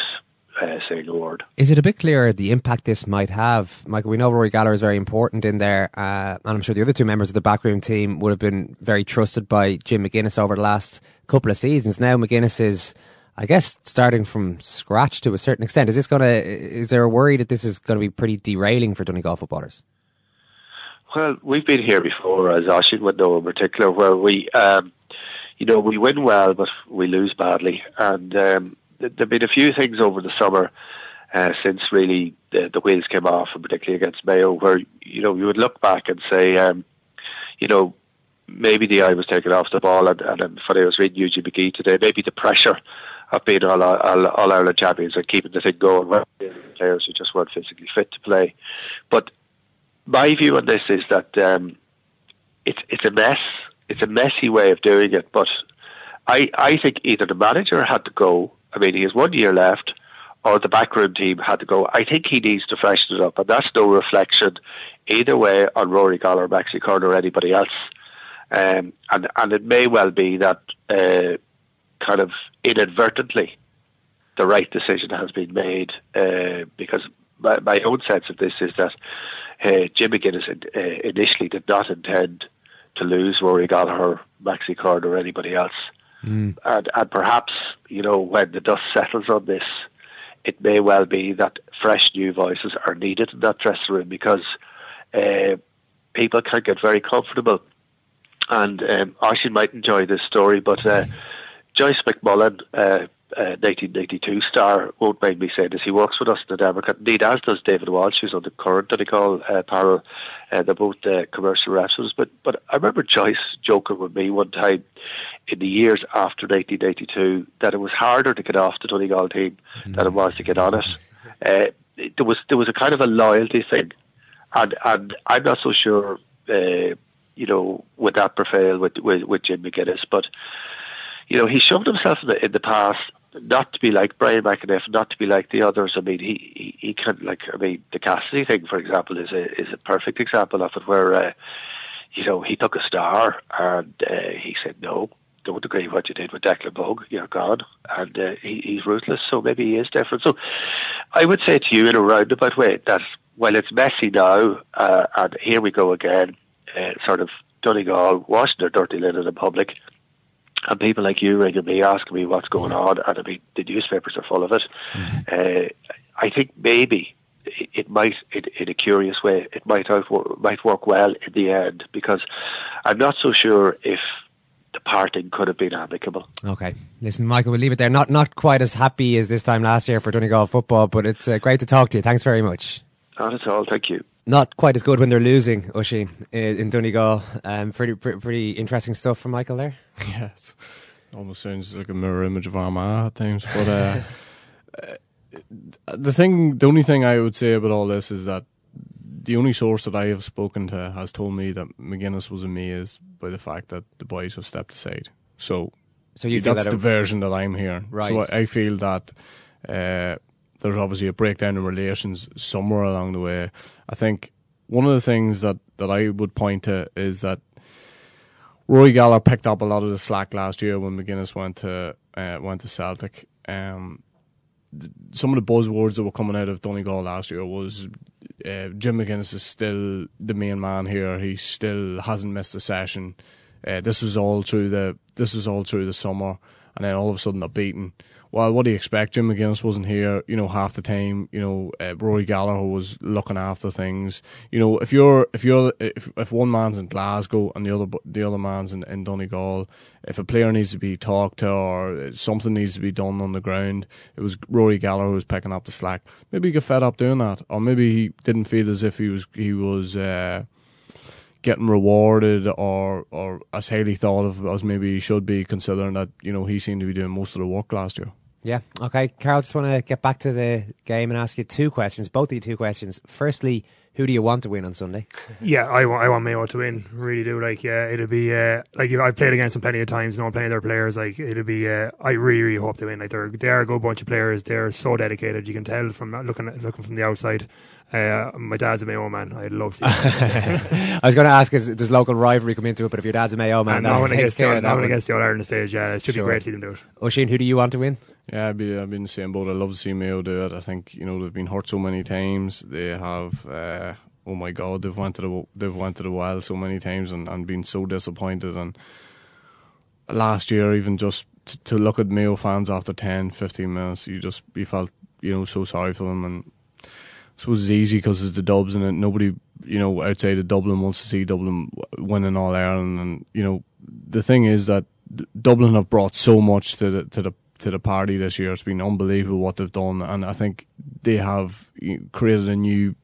uh, saying a word. Is it a bit clearer the impact this might have? Michael, we know Rory Gallagher is very important in there, uh, and I'm sure the other two members of the backroom team would have been very trusted by Jim McGuinness over the last couple of seasons. Now McGuinness is I guess starting from scratch to a certain extent. Is this to? Is there a worry that this is going to be pretty derailing for Donegal footballers? Well, we've been here before, as Oisín would know in particular, where we, um, you know, we win well, but we lose badly. And um, there've been a few things over the summer uh, since really the, the wheels came off, and particularly against Mayo, where you know you would look back and say, um, you know, maybe the eye was taken off the ball, and, and, when I was reading Eugene McGee today, maybe the pressure of being all, all, all Ireland champions and keeping the thing going, well, players who just weren't physically fit to play. But my view on this is that um, it's it's a mess. It's a messy way of doing it, but I I think either the manager had to go. I mean, he has one year left, or the backroom team had to go. I think he needs to freshen it up, and that's no reflection either way on Rory Gallagher, Maxi Curran, or anybody else. Um, and and it may well be that uh, kind of inadvertently the right decision has been made uh, because my, my own sense of this is that uh, Jim McGuinness uh, initially did not intend to lose Rory Gallagher, Maxi Curran, or anybody else. Mm. And, and perhaps, you know, when the dust settles on this, it may well be that fresh new voices are needed in that dressing room because uh, people can get very comfortable. And um, Oisín might enjoy this story, but uh, Joyce McMullan, uh, uh, 1982 star, won't mind me saying this. He works with us in the Democrat. Indeed, as does David Walsh, who's on the current Donegal uh, panel. Uh, they're both uh, commercial reps. But but I remember Joyce joking with me one time in the years after 1982 that it was harder to get off the Tony Donegal team mm-hmm. than it was to get on it. Uh, there was there was a kind of a loyalty thing, and and I'm not so sure. Uh, you know, with that prevail with, with with Jim McGuinness, but you know, he shoved himself in the in the past not to be like Brian McEniff, not to be like the others. I mean, he he, he can like I mean, the Cassidy thing, for example, is a is a perfect example of it, where uh, you know he took a star and uh, he said no. Don't agree what you did with Declan Bogue. You're gone, and uh, he, he's ruthless. So maybe he is different. So I would say to you in a roundabout way that while it's messy now, uh, and here we go again, uh, sort of Donegal washing their dirty linen in public and people like you regularly ask me what's going on, and I mean the newspapers are full of it. Mm-hmm. Uh, I think maybe it, it might, it, in a curious way, it might outwork, might work well in the end because I'm not so sure if the parting could have been amicable. Okay, listen, Michael, we'll leave it there. Not not quite as happy as this time last year for Donegal football, but it's uh, great to talk to you. Thanks very much. Not at all. Thank you not quite as good when they're losing, Oisín, in Donegal. Um, pretty, pretty, pretty interesting stuff from Michael there. Yes, almost sounds like a mirror image of Armagh at times. But uh, the thing, the only thing I would say about all this is that the only source that I have spoken to has told me that McGuinness was amazed by the fact that the boys have stepped aside. So, so you that's that the version that I'm hearing. Right. So I, I feel that. Uh, there's obviously a breakdown in relations somewhere along the way. I think one of the things that, that I would point to is that Rory Gallagher picked up a lot of the slack last year when McGuinness went to uh, went to Celtic. Um, th- some of the buzzwords that were coming out of Donegal last year was uh, Jim McGuinness is still the main man here. He still hasn't missed a session. Uh, this was all through the this was all through the summer, and then all of a sudden they're beaten well, what do you expect? Jim McGuinness wasn't here, you know, half the time. You know, uh, Rory Gallagher was looking after things. You know, if you're if you're if if one man's in Glasgow and the other the other man's in, in Donegal, if a player needs to be talked to or something needs to be done on the ground, it was Rory Gallagher who was picking up the slack. Maybe he got fed up doing that, or maybe he didn't feel as if he was he was. Uh, getting rewarded or or as highly thought of as maybe he should be, considering that you know he seemed to be doing most of the work last year. Yeah. Okay, Karol. Just want to get back to the game and ask you two questions. Both of you two questions. Firstly, who do you want to win on Sunday? Yeah, I want I want Mayo to win. Really do. Like, yeah, it'll be uh, like I've played against them plenty of times. Know plenty of their players. Like, it'll be. Uh, I really, really hope they win. Like, they're they are a good bunch of players. They're so dedicated. You can tell from looking looking from the outside. Uh, my dad's a Mayo man. I'd love to. I was going to ask, is does local rivalry come into it? But if your dad's a Mayo man, no one against the, no one against the All Ireland stage. Yeah, it should sure. be great to see them do it. Oisín, who do you want to win? Yeah, I've been, I've been the same boat. I love to see Mayo do it. I think you know they've been hurt so many times. They have. Uh, oh my God, they've went to the they've went to the well so many times and, and been so disappointed. And last year, even just to, to look at Mayo fans after 10, 15 minutes, you just you felt you know so sorry for them. And I suppose it's easy because it's the Dubs and nobody you know outside of Dublin wants to see Dublin winning all Ireland. And you know the thing is that Dublin have brought so much to the to the to the party this year. It's been unbelievable what they've done, and I think they have eh, created a new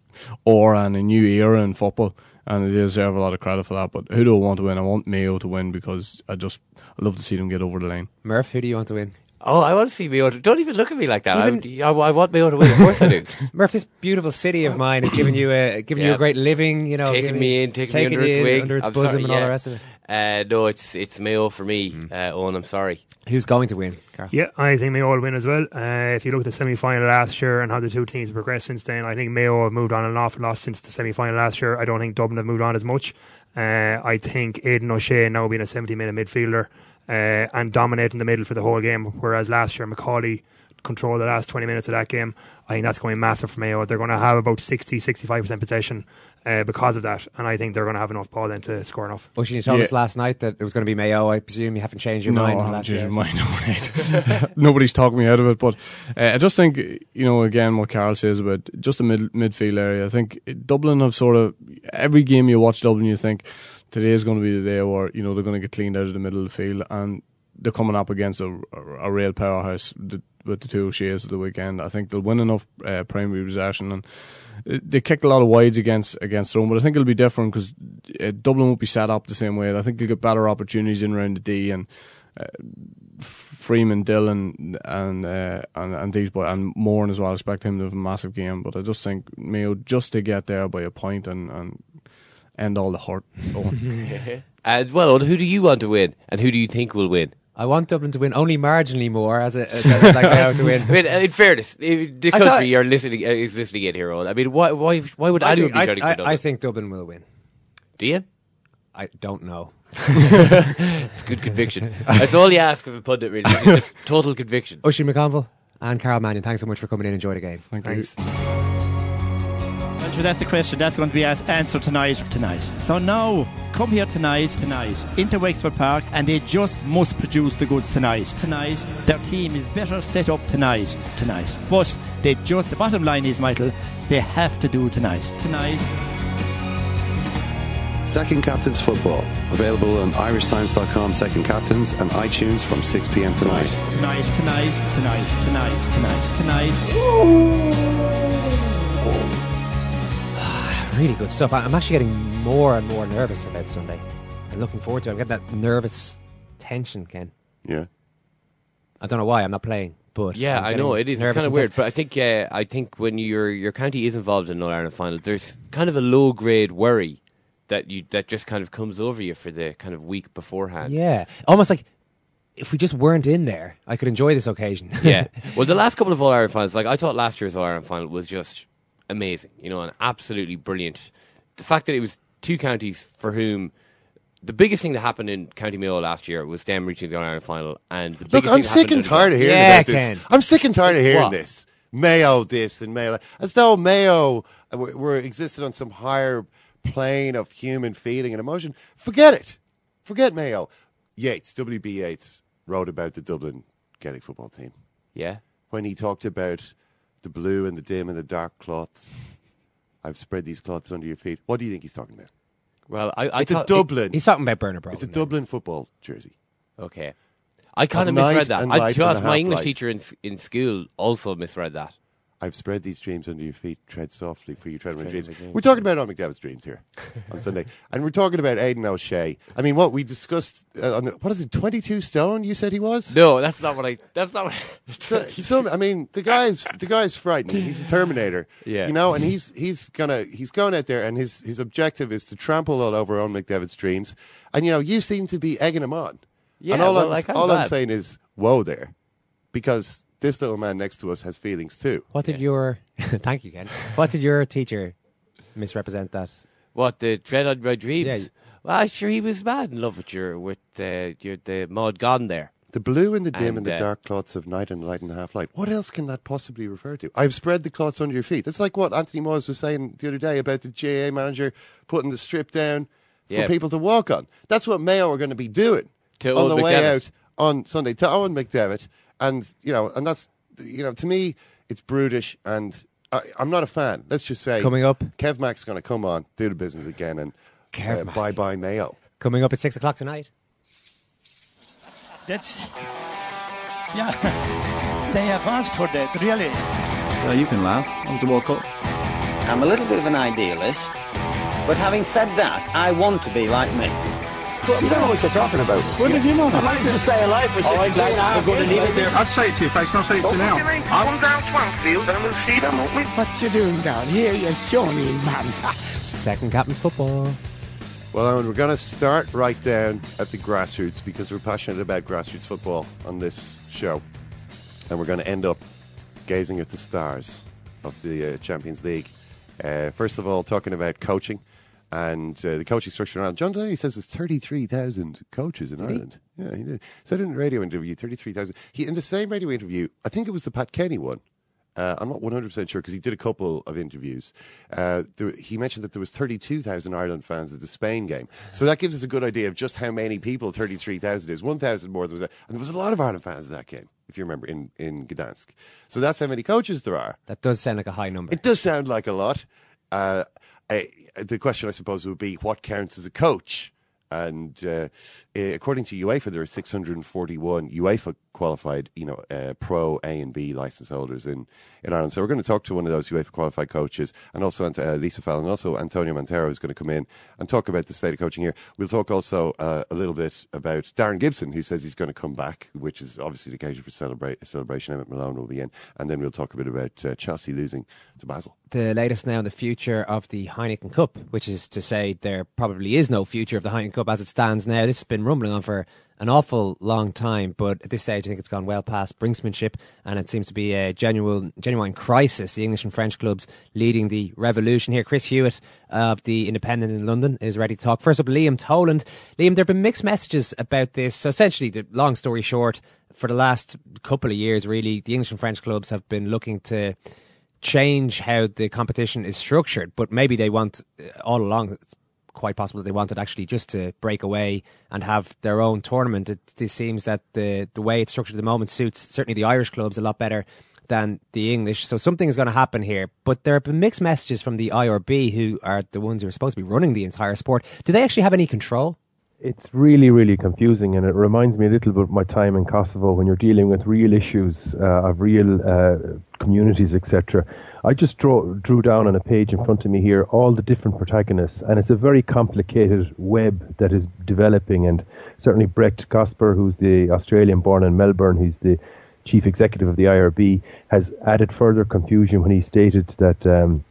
aura and a new era in football, and they deserve a lot of credit for that. But who do I want to win? I want Mayo to win because I just I love to see them get over the line. Murph, who do you want to win? Oh, I want to see Mayo. Don't even look at me like that. Even- I, I, I want Mayo to win. Of course I do. Murph, this beautiful city of mine has given you a given you a great living. You know, taking me in, taking, me under you its wing, under its I'm bosom, sorry, and all the rest of it. Uh, no, it's it's Mayo for me. Mm-hmm. Uh, Owen, I'm sorry. Who's going to win? Karol? Yeah, I think Mayo will win as well. Uh, if you look at the semi final last year and how the two teams progressed since then, I think Mayo have moved on an awful lot since the semi final last year. I don't think Dublin have moved on as much. Uh, I think Aidan O'Shea now being a 70 minute midfielder uh, and dominating the middle for the whole game, whereas last year Macauley controlled the last 20 minutes of that game. I think that's going massive for Mayo. They're going to have about 60 65% possession uh, because of that, and I think they're going to have enough ball then to score enough. Oisín, you told Yeah. us last night that it was going to be Mayo. I presume you haven't changed your no, mind. I haven't changed my mind. Nobody's talked me out of it, but uh, I just think you know again what Karol says about just the mid midfield area. I think Dublin have sort of every game you watch Dublin, you think today is going to be the day where you know they're going to get cleaned out of the middle of the field, and they're coming up against a, a, a real powerhouse with the two O'Shea's of the weekend. I think they'll win enough uh, primary possession and. Uh, They kicked a lot of wides against against Rome, but I think it'll be different because uh, Dublin won't be set up the same way. I think they'll get better opportunities in round the D and uh, Freeman, Dillon, and uh, and and these boys and Moran as well. I expect him to have a massive game, but I just think Mayo just to get there by a point and and end all the hurt. Owen. And well, who do you want to win, and who do you think will win? I want Dublin to win only marginally more, as a, as a like Mayo to win. I mean, in fairness, the country thought- you're listening uh, is listening in here, Owen. I mean, why why why would I anyone think, be I, shouting I- for Dublin? I think Dublin will win. do you? I don't know. It's good conviction. That's all you ask of a pundit, really. is Just total conviction. Oisin McConville and Karol Mannion, thanks so much for coming in. Enjoy the game. Thank Thanks. Well, sure, that's the question. That's going to be asked, answered tonight. Tonight. So now, come here tonight, tonight, into Wexford Park, and they just must produce the goods tonight. Tonight, their team is better set up tonight. Tonight, but they just. The bottom line is, Michael, they have to do tonight. Tonight. Second Captains Football. Available on irishtimes.com, Second Captains, and iTunes from 6 p.m. tonight. Tonight, tonight, tonight, tonight, tonight, tonight. Really good stuff. I- I'm actually getting more and more nervous about Sunday. I'm looking forward to it. I'm getting that nervous tension, Ken. Yeah. I don't know why I'm not playing, but Yeah, I'm I getting know it is. Kind of weird, but I think uh, I think when your your county is involved in an All Ireland final, there's kind of a low grade worry that you that just kind of comes over you for the kind of week beforehand. Yeah, almost like if we just weren't in there, I could enjoy this occasion. yeah. Well, the last couple of All Ireland finals, like I thought last year's All Ireland final was just amazing. You know, and absolutely brilliant. The fact that it was two counties for whom the biggest thing that happened in County Mayo last year was them reaching the All Ireland final, and the Look, I'm sick and tired of hearing Yeah, about this. Ken. I'm sick and tired of hearing What? this. Mayo this and Mayo that. As though Mayo uh, were, were existed on some higher plane of human feeling and emotion. Forget it. Forget Mayo. Yeats, W.B. Yeats, wrote about the Dublin Gaelic football team Yeah. when he talked about the blue and the dim and the dark cloths. I've spread these cloths under your feet. What do you think he's talking about? Well, I, I it's a thought- Dublin. He's talking about Bernard Brogan. It's a Dublin football jersey. Okay. I kind Of night misread that. and I, light to be honest, and a my half English light. teacher in s- in school also misread that. I've spread these dreams under your feet. Tread softly, for you tread on my dreams. dreams. We're talking about Owen McDevitt's dreams here on Sunday, and we're talking about Aidan O'Shea. I mean, what we discussed uh, on the, what is it? Twenty-two stone? You said he was. No, that's not what I. That's not. What So, some, I mean, the guy's the guy's frightening. He's a Terminator. Yeah. you know, and he's he's gonna he's going out there, and his his objective is to trample all over Owen McDevitt's dreams. And you know, you seem to be egging him on. Yeah, and all well, I'm like, I'm all I'm saying is, whoa there, because this little man next to us has feelings too. What did your thank you, Ken? What did your teacher misrepresent that? What the dread on my dreams? Yeah. Well, sure, he was mad in love with your with uh, your the Maud Gonne there. The blue and the dim and, And, the uh, dark clots of night and light and half light. What else can that possibly refer to? I've spread the clots under your feet. That's like what Anthony Moyles was saying the other day about the GAA manager putting the strip down for Yeah. people to walk on. That's what Mayo are going to be doing To on Owen the way McDevitt. out on Sunday to Owen McDevitt. And, you know, and that's, you know, to me, it's brutish and I, I'm not a fan. Let's just say. Coming up. Kev Mac's going to come on, do the business again, and Kev uh, bye bye Mayo. Coming up at six o'clock tonight. That's Yeah, they have asked for that, really. Well, you can laugh. That was the World Cup. I'm a little bit of an idealist, but having said that, I want to be like me. You don't know what you're talking about. When did you know that? I managed to stay alive for 60 lads. We're going to leave it there. I'd say it to your face, not say it to you now. Come down Swansfield and we'll see them, won't we? What you doing down here, you shawny man? Second captain's football. Well, Owen, we're going to start right down at the grassroots because we're passionate about grassroots football on this show. And we're going to end up gazing at the stars of the uh, Champions League. Uh, first of all, talking about coaching and uh, the coaching structure around. John Delaney says there's 33,000 coaches in Ireland. Yeah, he did. Said in a radio interview, 33,000. He In the same radio interview, I think it was the Pat Kenny one, uh, I'm not 100% sure because he did a couple of interviews. Uh, there, he mentioned that there was 32,000 Ireland fans at the Spain game. So that gives us a good idea of just how many people 33,000 is. 1,000 more. There was and there was a lot of Ireland fans at that game, if you remember, in, in Gdansk. So that's how many coaches there are. That does sound like a high number. It does sound like a lot. Uh, I, the question, I suppose, would be what counts as a coach? And uh, eh, according to UEFA, there are 641 UEFA qualified, you know, uh, pro A and B license holders in, in Ireland. So we're going to talk to one of those UEFA qualified coaches, and also uh, Lisa Fallon, and also Antonio Montero is going to come in and talk about the state of coaching here. We'll talk also uh, a little bit about Darren Gibson, who says he's going to come back, which is obviously the occasion for celebrate, celebration. Emmet Malone will be in, and then we'll talk a bit about uh, Chelsea losing to Basel. the latest now on the future of the Heineken Cup, which is to say there probably is no future of the Heineken Cup as it stands now. This has been rumbling on for an awful long time, but at this stage, I think it's gone well past brinksmanship, and it seems to be a genuine, genuine crisis. The English and French clubs leading the revolution here. Chris Hewitt of the Independent in London is ready to talk. First up, Liam Toland. Liam, there have been mixed messages about this. So essentially, the long story short, for the last couple of years, really, the English and French clubs have been looking to change how the competition is structured, but maybe they want all along. Quite possible that they wanted actually just to break away and have their own tournament. It, it seems that the the way it's structured at the moment suits certainly the Irish clubs a lot better than the English. So something is going to happen here. But there have been mixed messages from the IRB, who are the ones who are supposed to be running the entire sport. Do they actually have any control? It's really, really confusing, and it reminds me a little bit of my time in Kosovo when you're dealing with real issues uh, of real uh, communities, etc. I just draw, drew down on a page in front of me here all the different protagonists, and it's a very complicated web that is developing. And certainly, Brett Gosper, who's the Australian born in Melbourne, who's the chief executive of the IRB, has added further confusion when he stated that. Um,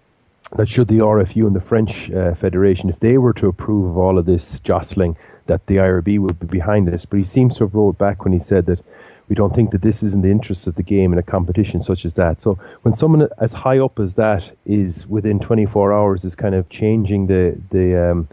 that should the RFU and the French uh, Federation, if they were to approve of all of this jostling, that the IRB would be behind this. But he seems to have rolled back when he said that we don't think that this is in the interests of the game in a competition such as that. So when someone as high up as that is within 24 hours is kind of changing the the um,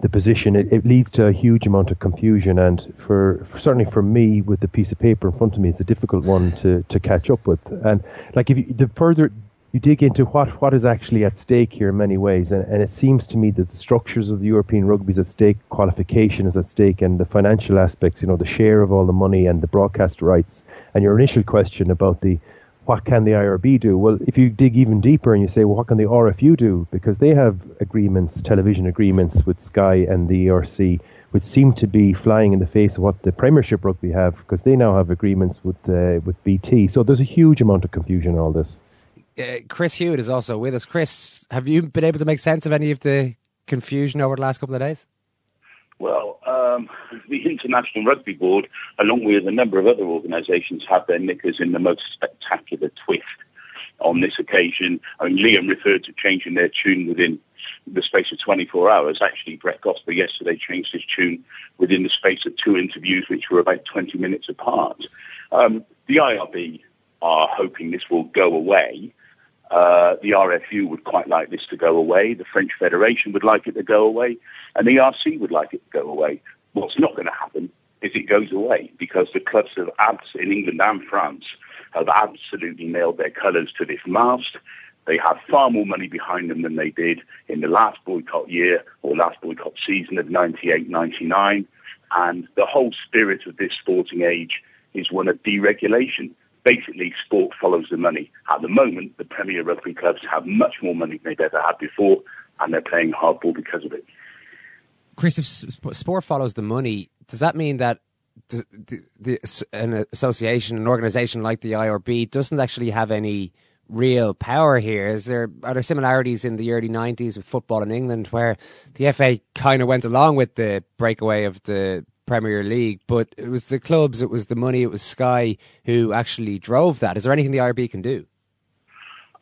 the position, it, it leads to a huge amount of confusion. And for certainly for me, with the piece of paper in front of me, it's a difficult one to, to catch up with. And like if you, the further you dig into what, what is actually at stake here in many ways, and, and it seems to me that the structures of the European rugby is at stake, qualification is at stake, and the financial aspects, you know, the share of all the money and the broadcast rights. And your initial question about the what can the IRB do? Well, if you dig even deeper and you say, well, what can the RFU do? Because they have agreements, television agreements with Sky and the ERC, which seem to be flying in the face of what the Premiership rugby have, because they now have agreements with uh, with BT. So there's a huge amount of confusion in all this. Uh, Chris Hewitt is also with us. Chris, have you been able to make sense of any of the confusion over the last couple of days? Well, um, the International Rugby Board, along with a number of other organisations, have their knickers in the most spectacular twist on this occasion. I mean, Liam referred to changing their tune within the space of 24 hours. Actually, Brett Gosper yesterday changed his tune within the space of two interviews, which were about 20 minutes apart. Um, the IRB are hoping this will go away. Uh, the RFU would quite like this to go away. The French Federation would like it to go away. And the ERC would like it to go away. What's not going to happen is it goes away because the clubs have abs- in England and France have absolutely nailed their colours to this mast. They have far more money behind them than they did in the last boycott year or last boycott season of 98, 99. And the whole spirit of this sporting age is one of deregulation basically sport follows the money. At the moment, the Premier Rugby clubs have much more money than they've ever had before, and they're playing hardball because of it. Chris, if sport follows the money, does that mean that the, the, the, an association, an organisation like the IRB doesn't actually have any real power here? Is there are there similarities in the early '90s with football in England, where the FA kind of went along with the breakaway of the Premier League, but it was the clubs, it was the money, it was Sky who actually drove that. Is there anything the IRB can do?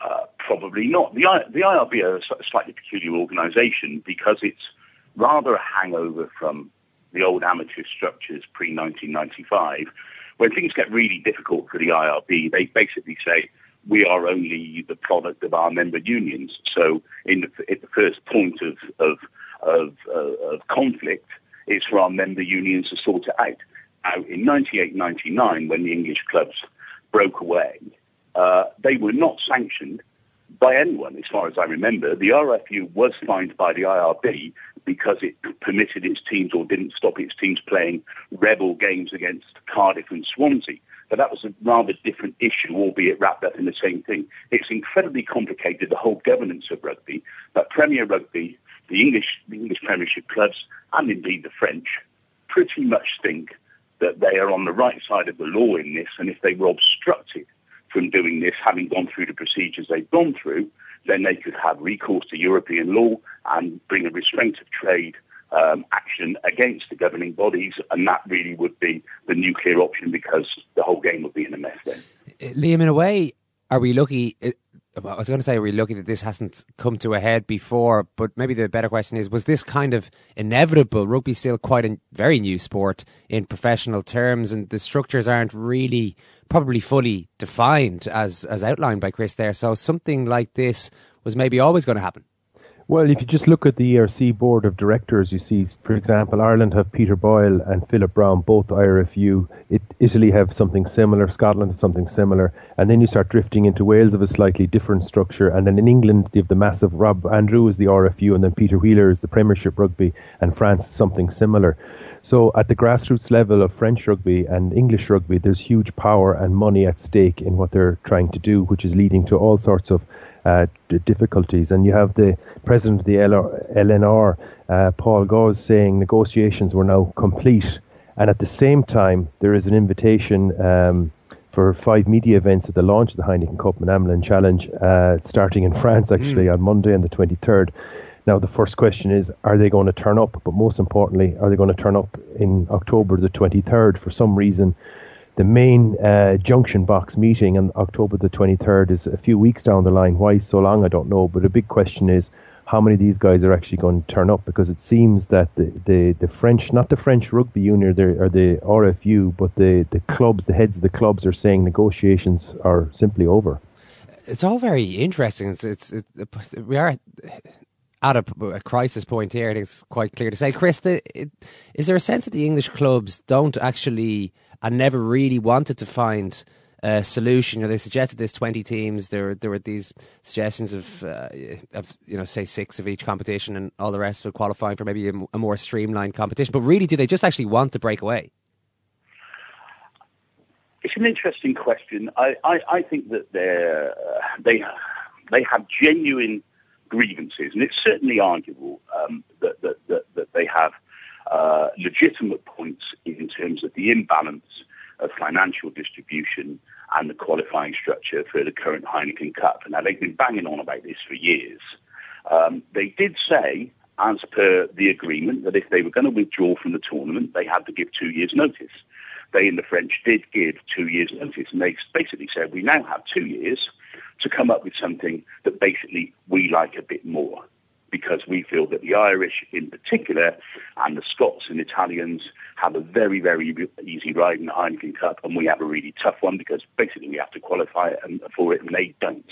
Uh, probably not. The, the IRB are a slightly peculiar organisation because it's rather a hangover from the old amateur structures pre 1995. When things get really difficult for the IRB, they basically say, we are only the product of our member unions. So in the, at the first point of, of, of, uh, of conflict, it's for our member unions to sort it out. Now, in 98-99, when the English clubs broke away, uh, they were not sanctioned by anyone, as far as I remember. The RFU was fined by the IRB because it permitted its teams or didn't stop its teams playing rebel games against Cardiff and Swansea. But that was a rather different issue, albeit wrapped up in the same thing. It's incredibly complicated, the whole governance of rugby, but Premier Rugby, the English, the English Premiership clubs, and indeed the French, pretty much think that they are on the right side of the law in this, and if they were obstructed from doing this, having gone through the procedures they've gone through, then they could have recourse to European law and bring a restraint of trade um, action against the governing bodies, and that really would be the nuclear option because the whole game would be in a mess then. Liam, in a way, are we lucky? I was going to say, are we lucky that this hasn't come to a head before? But maybe the better question is, was this kind of inevitable? Rugby's still quite a very new sport in professional terms, and the structures aren't really probably fully defined as as outlined by Chris there. So something like this was maybe always going to happen. Well, if you just look at the ERC board of directors, you see, for example, Ireland have Peter Boyle and Philip Browne, both IRFU. It, Italy have something similar, Scotland have something similar, and then you start drifting into Wales of a slightly different structure, and then in England they have the massive Rob Andrew is the RFU, and then Peter Wheeler is the Premiership Rugby, and France is something similar. So at the grassroots level of French rugby and English rugby, there's huge power and money at stake in what they're trying to do, which is leading to all sorts of uh, difficulties. And you have the president of the LNR, uh, Paul Goze, saying negotiations were now complete. And at the same time, there is an invitation um, for five media events at the launch of the Heineken Cup and Amlin Challenge, uh, starting in France actually mm. on Monday on the 23rd. Now, the first question is, are they going to turn up? But most importantly, are they going to turn up in October the 23rd? For some reason, the main uh, junction box meeting on October the 23rd is a few weeks down the line. Why so long, I don't know. But a big question is how many of these guys are actually going to turn up because it seems that the, the, the French, not the French rugby union or the RFU, but the, the clubs, the heads of the clubs are saying negotiations are simply over. It's all very interesting. It's, it's it, we are at a, a, crisis point here. Think it's quite clear to say, Chris. The, it, is there a sense that the English clubs don't actually and never really wanted to find a solution. You know, they suggested this twenty teams. There, there were these suggestions of, uh, of you know, say six of each competition, and all the rest it qualifying for maybe a, a more streamlined competition. But really, do they just actually want to break away? It's an interesting question. I, I, I think that they uh, they they have genuine grievances, and it's certainly arguable um, that, that, that, that they have uh, legitimate points in terms of the imbalance of financial distribution and the qualifying structure for the current Heineken Cup. Now, they've been banging on about this for years. Um, they did say, as per the agreement, that if they were going to withdraw from the tournament, they had to give two years' notice. They in the French did give two years' notice, and they basically said, we now have two years to come up with something that basically we like a bit more because we feel that the Irish in particular and the Scots and Italians have a very, very easy ride in the Heineken Cup and we have a really tough one because basically we have to qualify for it and they don't.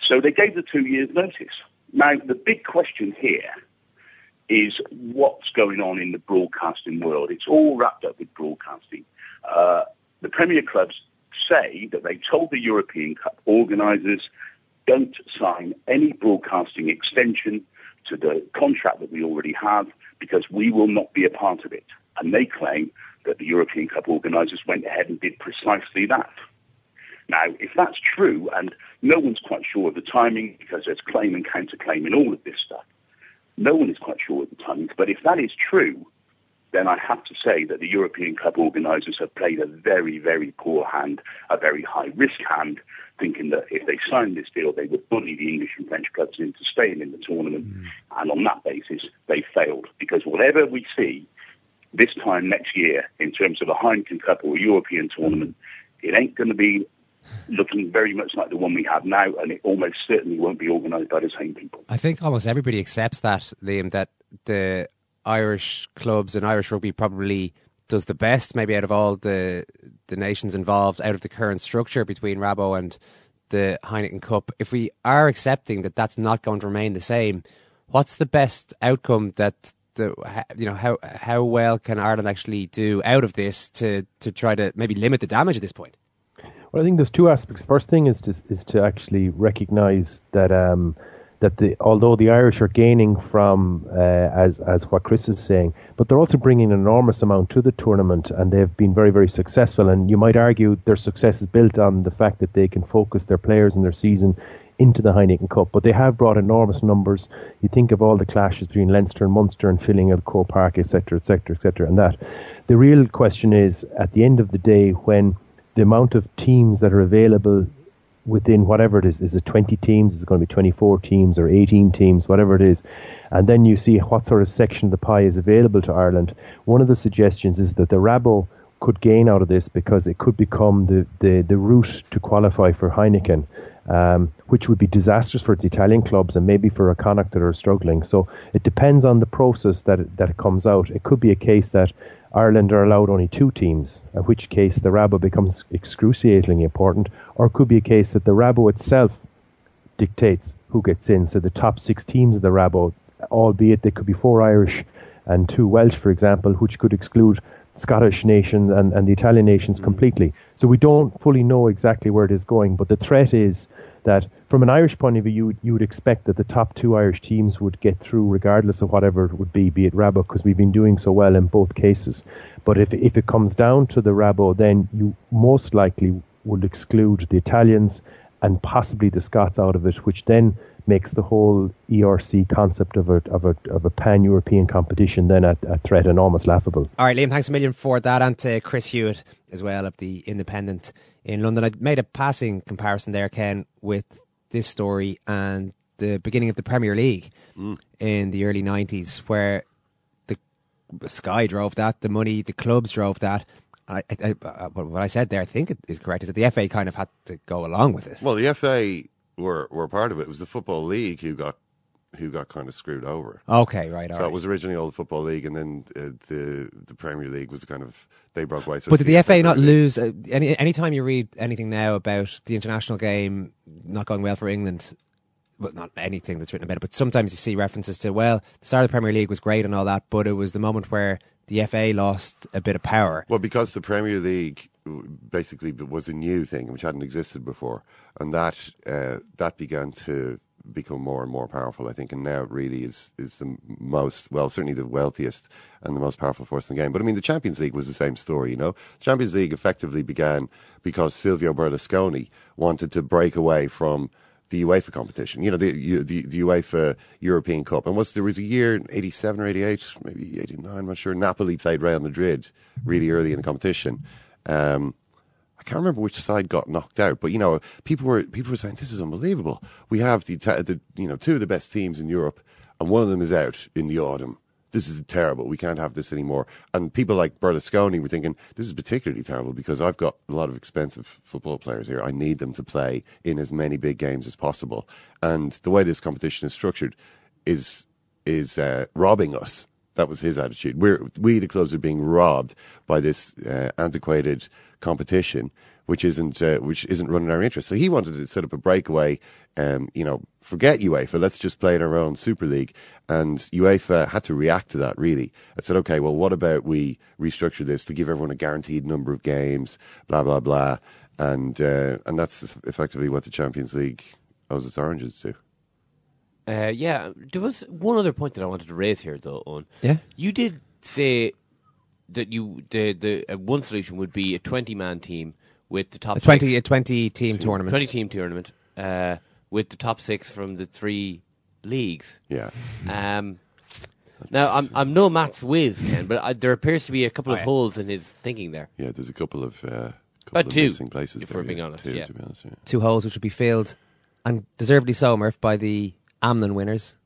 So they gave the two years notice. Now, the big question here is what's going on in the broadcasting world. It's all wrapped up with broadcasting. Uh, the Premier clubs say that they told the European Cup organisers don't sign any broadcasting extension to the contract that we already have because we will not be a part of it. And they claim that the European Cup organisers went ahead and did precisely that. Now, if that's true, and no one's quite sure of the timing because there's claim and counterclaim in all of this stuff, no one is quite sure of the timing, but if that is true, then I have to say that the European Cup organisers have played a very, very poor hand, a very high risk hand, thinking that if they signed this deal, they would bully the English and French clubs into staying in the tournament. Mm. And on that basis, they failed. Because whatever we see this time next year in terms of a Heineken Cup or a European tournament, it ain't going to be looking very much like the one we have now, and it almost certainly won't be organised by the same people. I think almost everybody accepts that, Liam, that the Irish clubs and Irish rugby probably does the best, maybe out of all the the nations involved, out of the current structure between Rabo and the Heineken Cup. If we are accepting that that's not going to remain the same, what's the best outcome that the you know how how well can Ireland actually do out of this to to try to maybe limit the damage at this point? Well, I think there's two aspects. First thing is to is to actually recognise that um, that the although the Irish are gaining from uh, as as what Chris is saying, but they're also bringing an enormous amount to the tournament, and they've been very very successful. And you might argue their success is built on the fact that they can focus their players and their season into the Heineken Cup, but they have brought enormous numbers. You think of all the clashes between Leinster and Munster and filling of Croke Park, etc., etc., etc., and that. The real question is, at the end of the day, when the amount of teams that are available within whatever it is, is it 20 teams, is it going to be 24 teams or 18 teams, whatever it is, and then you see what sort of section of the pie is available to Ireland. One of the suggestions is that the Rabo could gain out of this because it could become the, the, the route to qualify for Heineken. Um, which would be disastrous for the Italian clubs and maybe for a Connacht that are struggling. So it depends on the process that that comes out. It could be a case that Ireland are allowed only two teams, in which case the Rabo becomes excruciatingly important, or it could be a case that the Rabo itself dictates who gets in. So the top six teams of the Rabo, albeit they could be four Irish and two Welsh, for example, which could exclude Scottish nations and, and the Italian nations completely. So we don't fully know exactly where it is going, but the threat is that from an Irish point of view, you, you would expect that the top two Irish teams would get through regardless of whatever it would be, be it Rabo, because we've been doing so well in both cases. But if, if it comes down to the Rabo, then you most likely would exclude the Italians and possibly the Scots out of it, which then makes the whole ERC concept of a of a of a pan European competition then a, a, threat and almost laughable. All right, Liam, thanks a million for that, and to Chris Hewitt as well of the Independent in London. I made a passing comparison there, Ken, with this story and the beginning of the Premier League mm. in the early nineties, where the Sky drove that, the money, the clubs drove that. I, I, I, what I said there, I think is correct, is that the FA kind of had to go along with it. Well, the FA were were part of it. It was the football league who got who got kind of screwed over. Okay, right. so right. it was originally all the football league, and then uh, the the Premier League was kind of they broke away. So but did the, the FA not lose? Uh, any anytime you read anything now about the international game not going well for England, well, not anything that's written about it, but sometimes you see references to well, the start of the Premier League was great and all that, but it was the moment where the FA lost a bit of power. Well, because the Premier League basically was a new thing which hadn't existed before, and that uh, that began to become more and more powerful. I think, and now really is is the most well, certainly the wealthiest and the most powerful force in the game. But I mean, the Champions League was the same story. You know, The Champions League effectively began because Silvio Berlusconi wanted to break away from the UEFA competition. You know, the the, the UEFA European Cup. And was there was a year '87 or '88, maybe '89, I'm not sure. Napoli played Real Madrid really early in the competition. Um, can't remember which side got knocked out, but you know, people were people were saying this is unbelievable. We have the, the you know two of the best teams in Europe, and one of them is out in the autumn. This is terrible. We can't have this anymore. And people like Berlusconi were thinking this is particularly terrible because I've got a lot of expensive football players here. I need them to play in as many big games as possible. And the way this competition is structured is is uh, robbing us that was his attitude. We're, we, the clubs, are being robbed by this uh, antiquated competition, which isn't uh, which isn't running our interest. So he wanted to set up a breakaway. Um, you know, forget UEFA. Let's just play in our own Super League. And UEFA had to react to that. Really, I said, okay, well, what about we restructure this to give everyone a guaranteed number of games? Blah blah blah. And uh, and that's effectively what the Champions League owes its oranges to. Uh, yeah, there was one other point that I wanted to raise here, though. On yeah, you did say that you the the uh, one solution would be a twenty man team with the top a twenty six, a twenty team tournament, twenty team tournament uh, with the top six from the three leagues. Yeah. Um, Now, I'm I'm no maths whiz, Ken, but I, there appears to be a couple Oh, of yeah. holes in his thinking there. Yeah, there's a couple of uh, couple About of two, missing places. if there, we're being yeah. honest, Two, yeah. to be honest. Yeah. Two holes which would be filled, and deservedly so, Murph, by the Amlin winners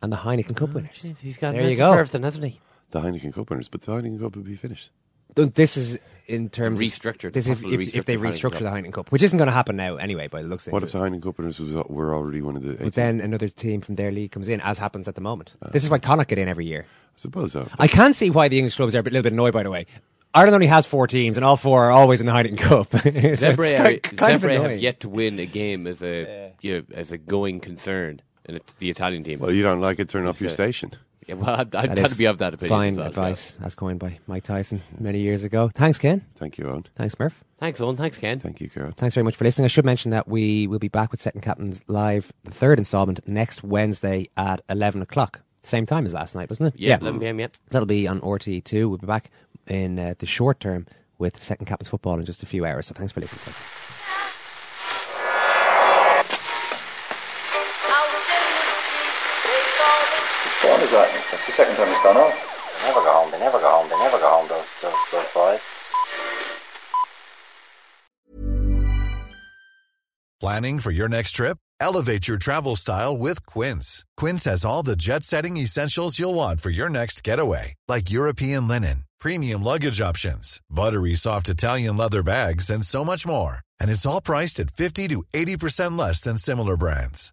and the Heineken Cup oh, winners. Jeez, he's got there you go. for everything, hasn't he? The Heineken Cup winners, but the Heineken Cup will be finished. Th- This is in terms restructured, Of, this if, possibly if, if they restructure Heineken the Heineken Cup, which isn't going to happen now anyway, by the looks of What it. if the Heineken Cup winners was, were already one of the? 18? But then another team from their league comes in, as happens at the moment. Ah. this is why Connacht get in every year. I suppose so. I can see why the English clubs are a bit- little bit annoyed, by the way. Ireland only has four teams, and all four are always in the Heineken Cup. So it's Zebre, are, kind- kind of Zebre have annoying. yet to win a game as a you know, as a going concern, and it, the Italian team. Well, you don't like it, turn off your So- station. Yeah, well, I'd, I'd That kind of be of that opinion. Fine well, advice, as coined by Mike Tyson many years ago. Thanks, Ken. Thank you, Owen. Thanks, Murph. Thanks, Owen. Thanks, Ken. Thank you, Carol. Thanks very much for listening. I should mention that we will be back with Second Captains live, the third instalment, next Wednesday at 11 o'clock. Same time as last night, wasn't it? Yeah, 11 p.m., yeah. That'll be on RTÉ2. We'll be back in uh, the short term with Second Captains football in just a few hours. So thanks for listening. Take care. Whose phone is that? That's the second time it's gone off. They never go home. They never go home. They never go home. Those those those boys. Planning for your next trip? Elevate your travel style with Quince. Quince has all the jet setting essentials you'll want for your next getaway, like European linen, premium luggage options, buttery soft Italian leather bags, and so much more. And it's all priced at 50 to 80% less than similar brands.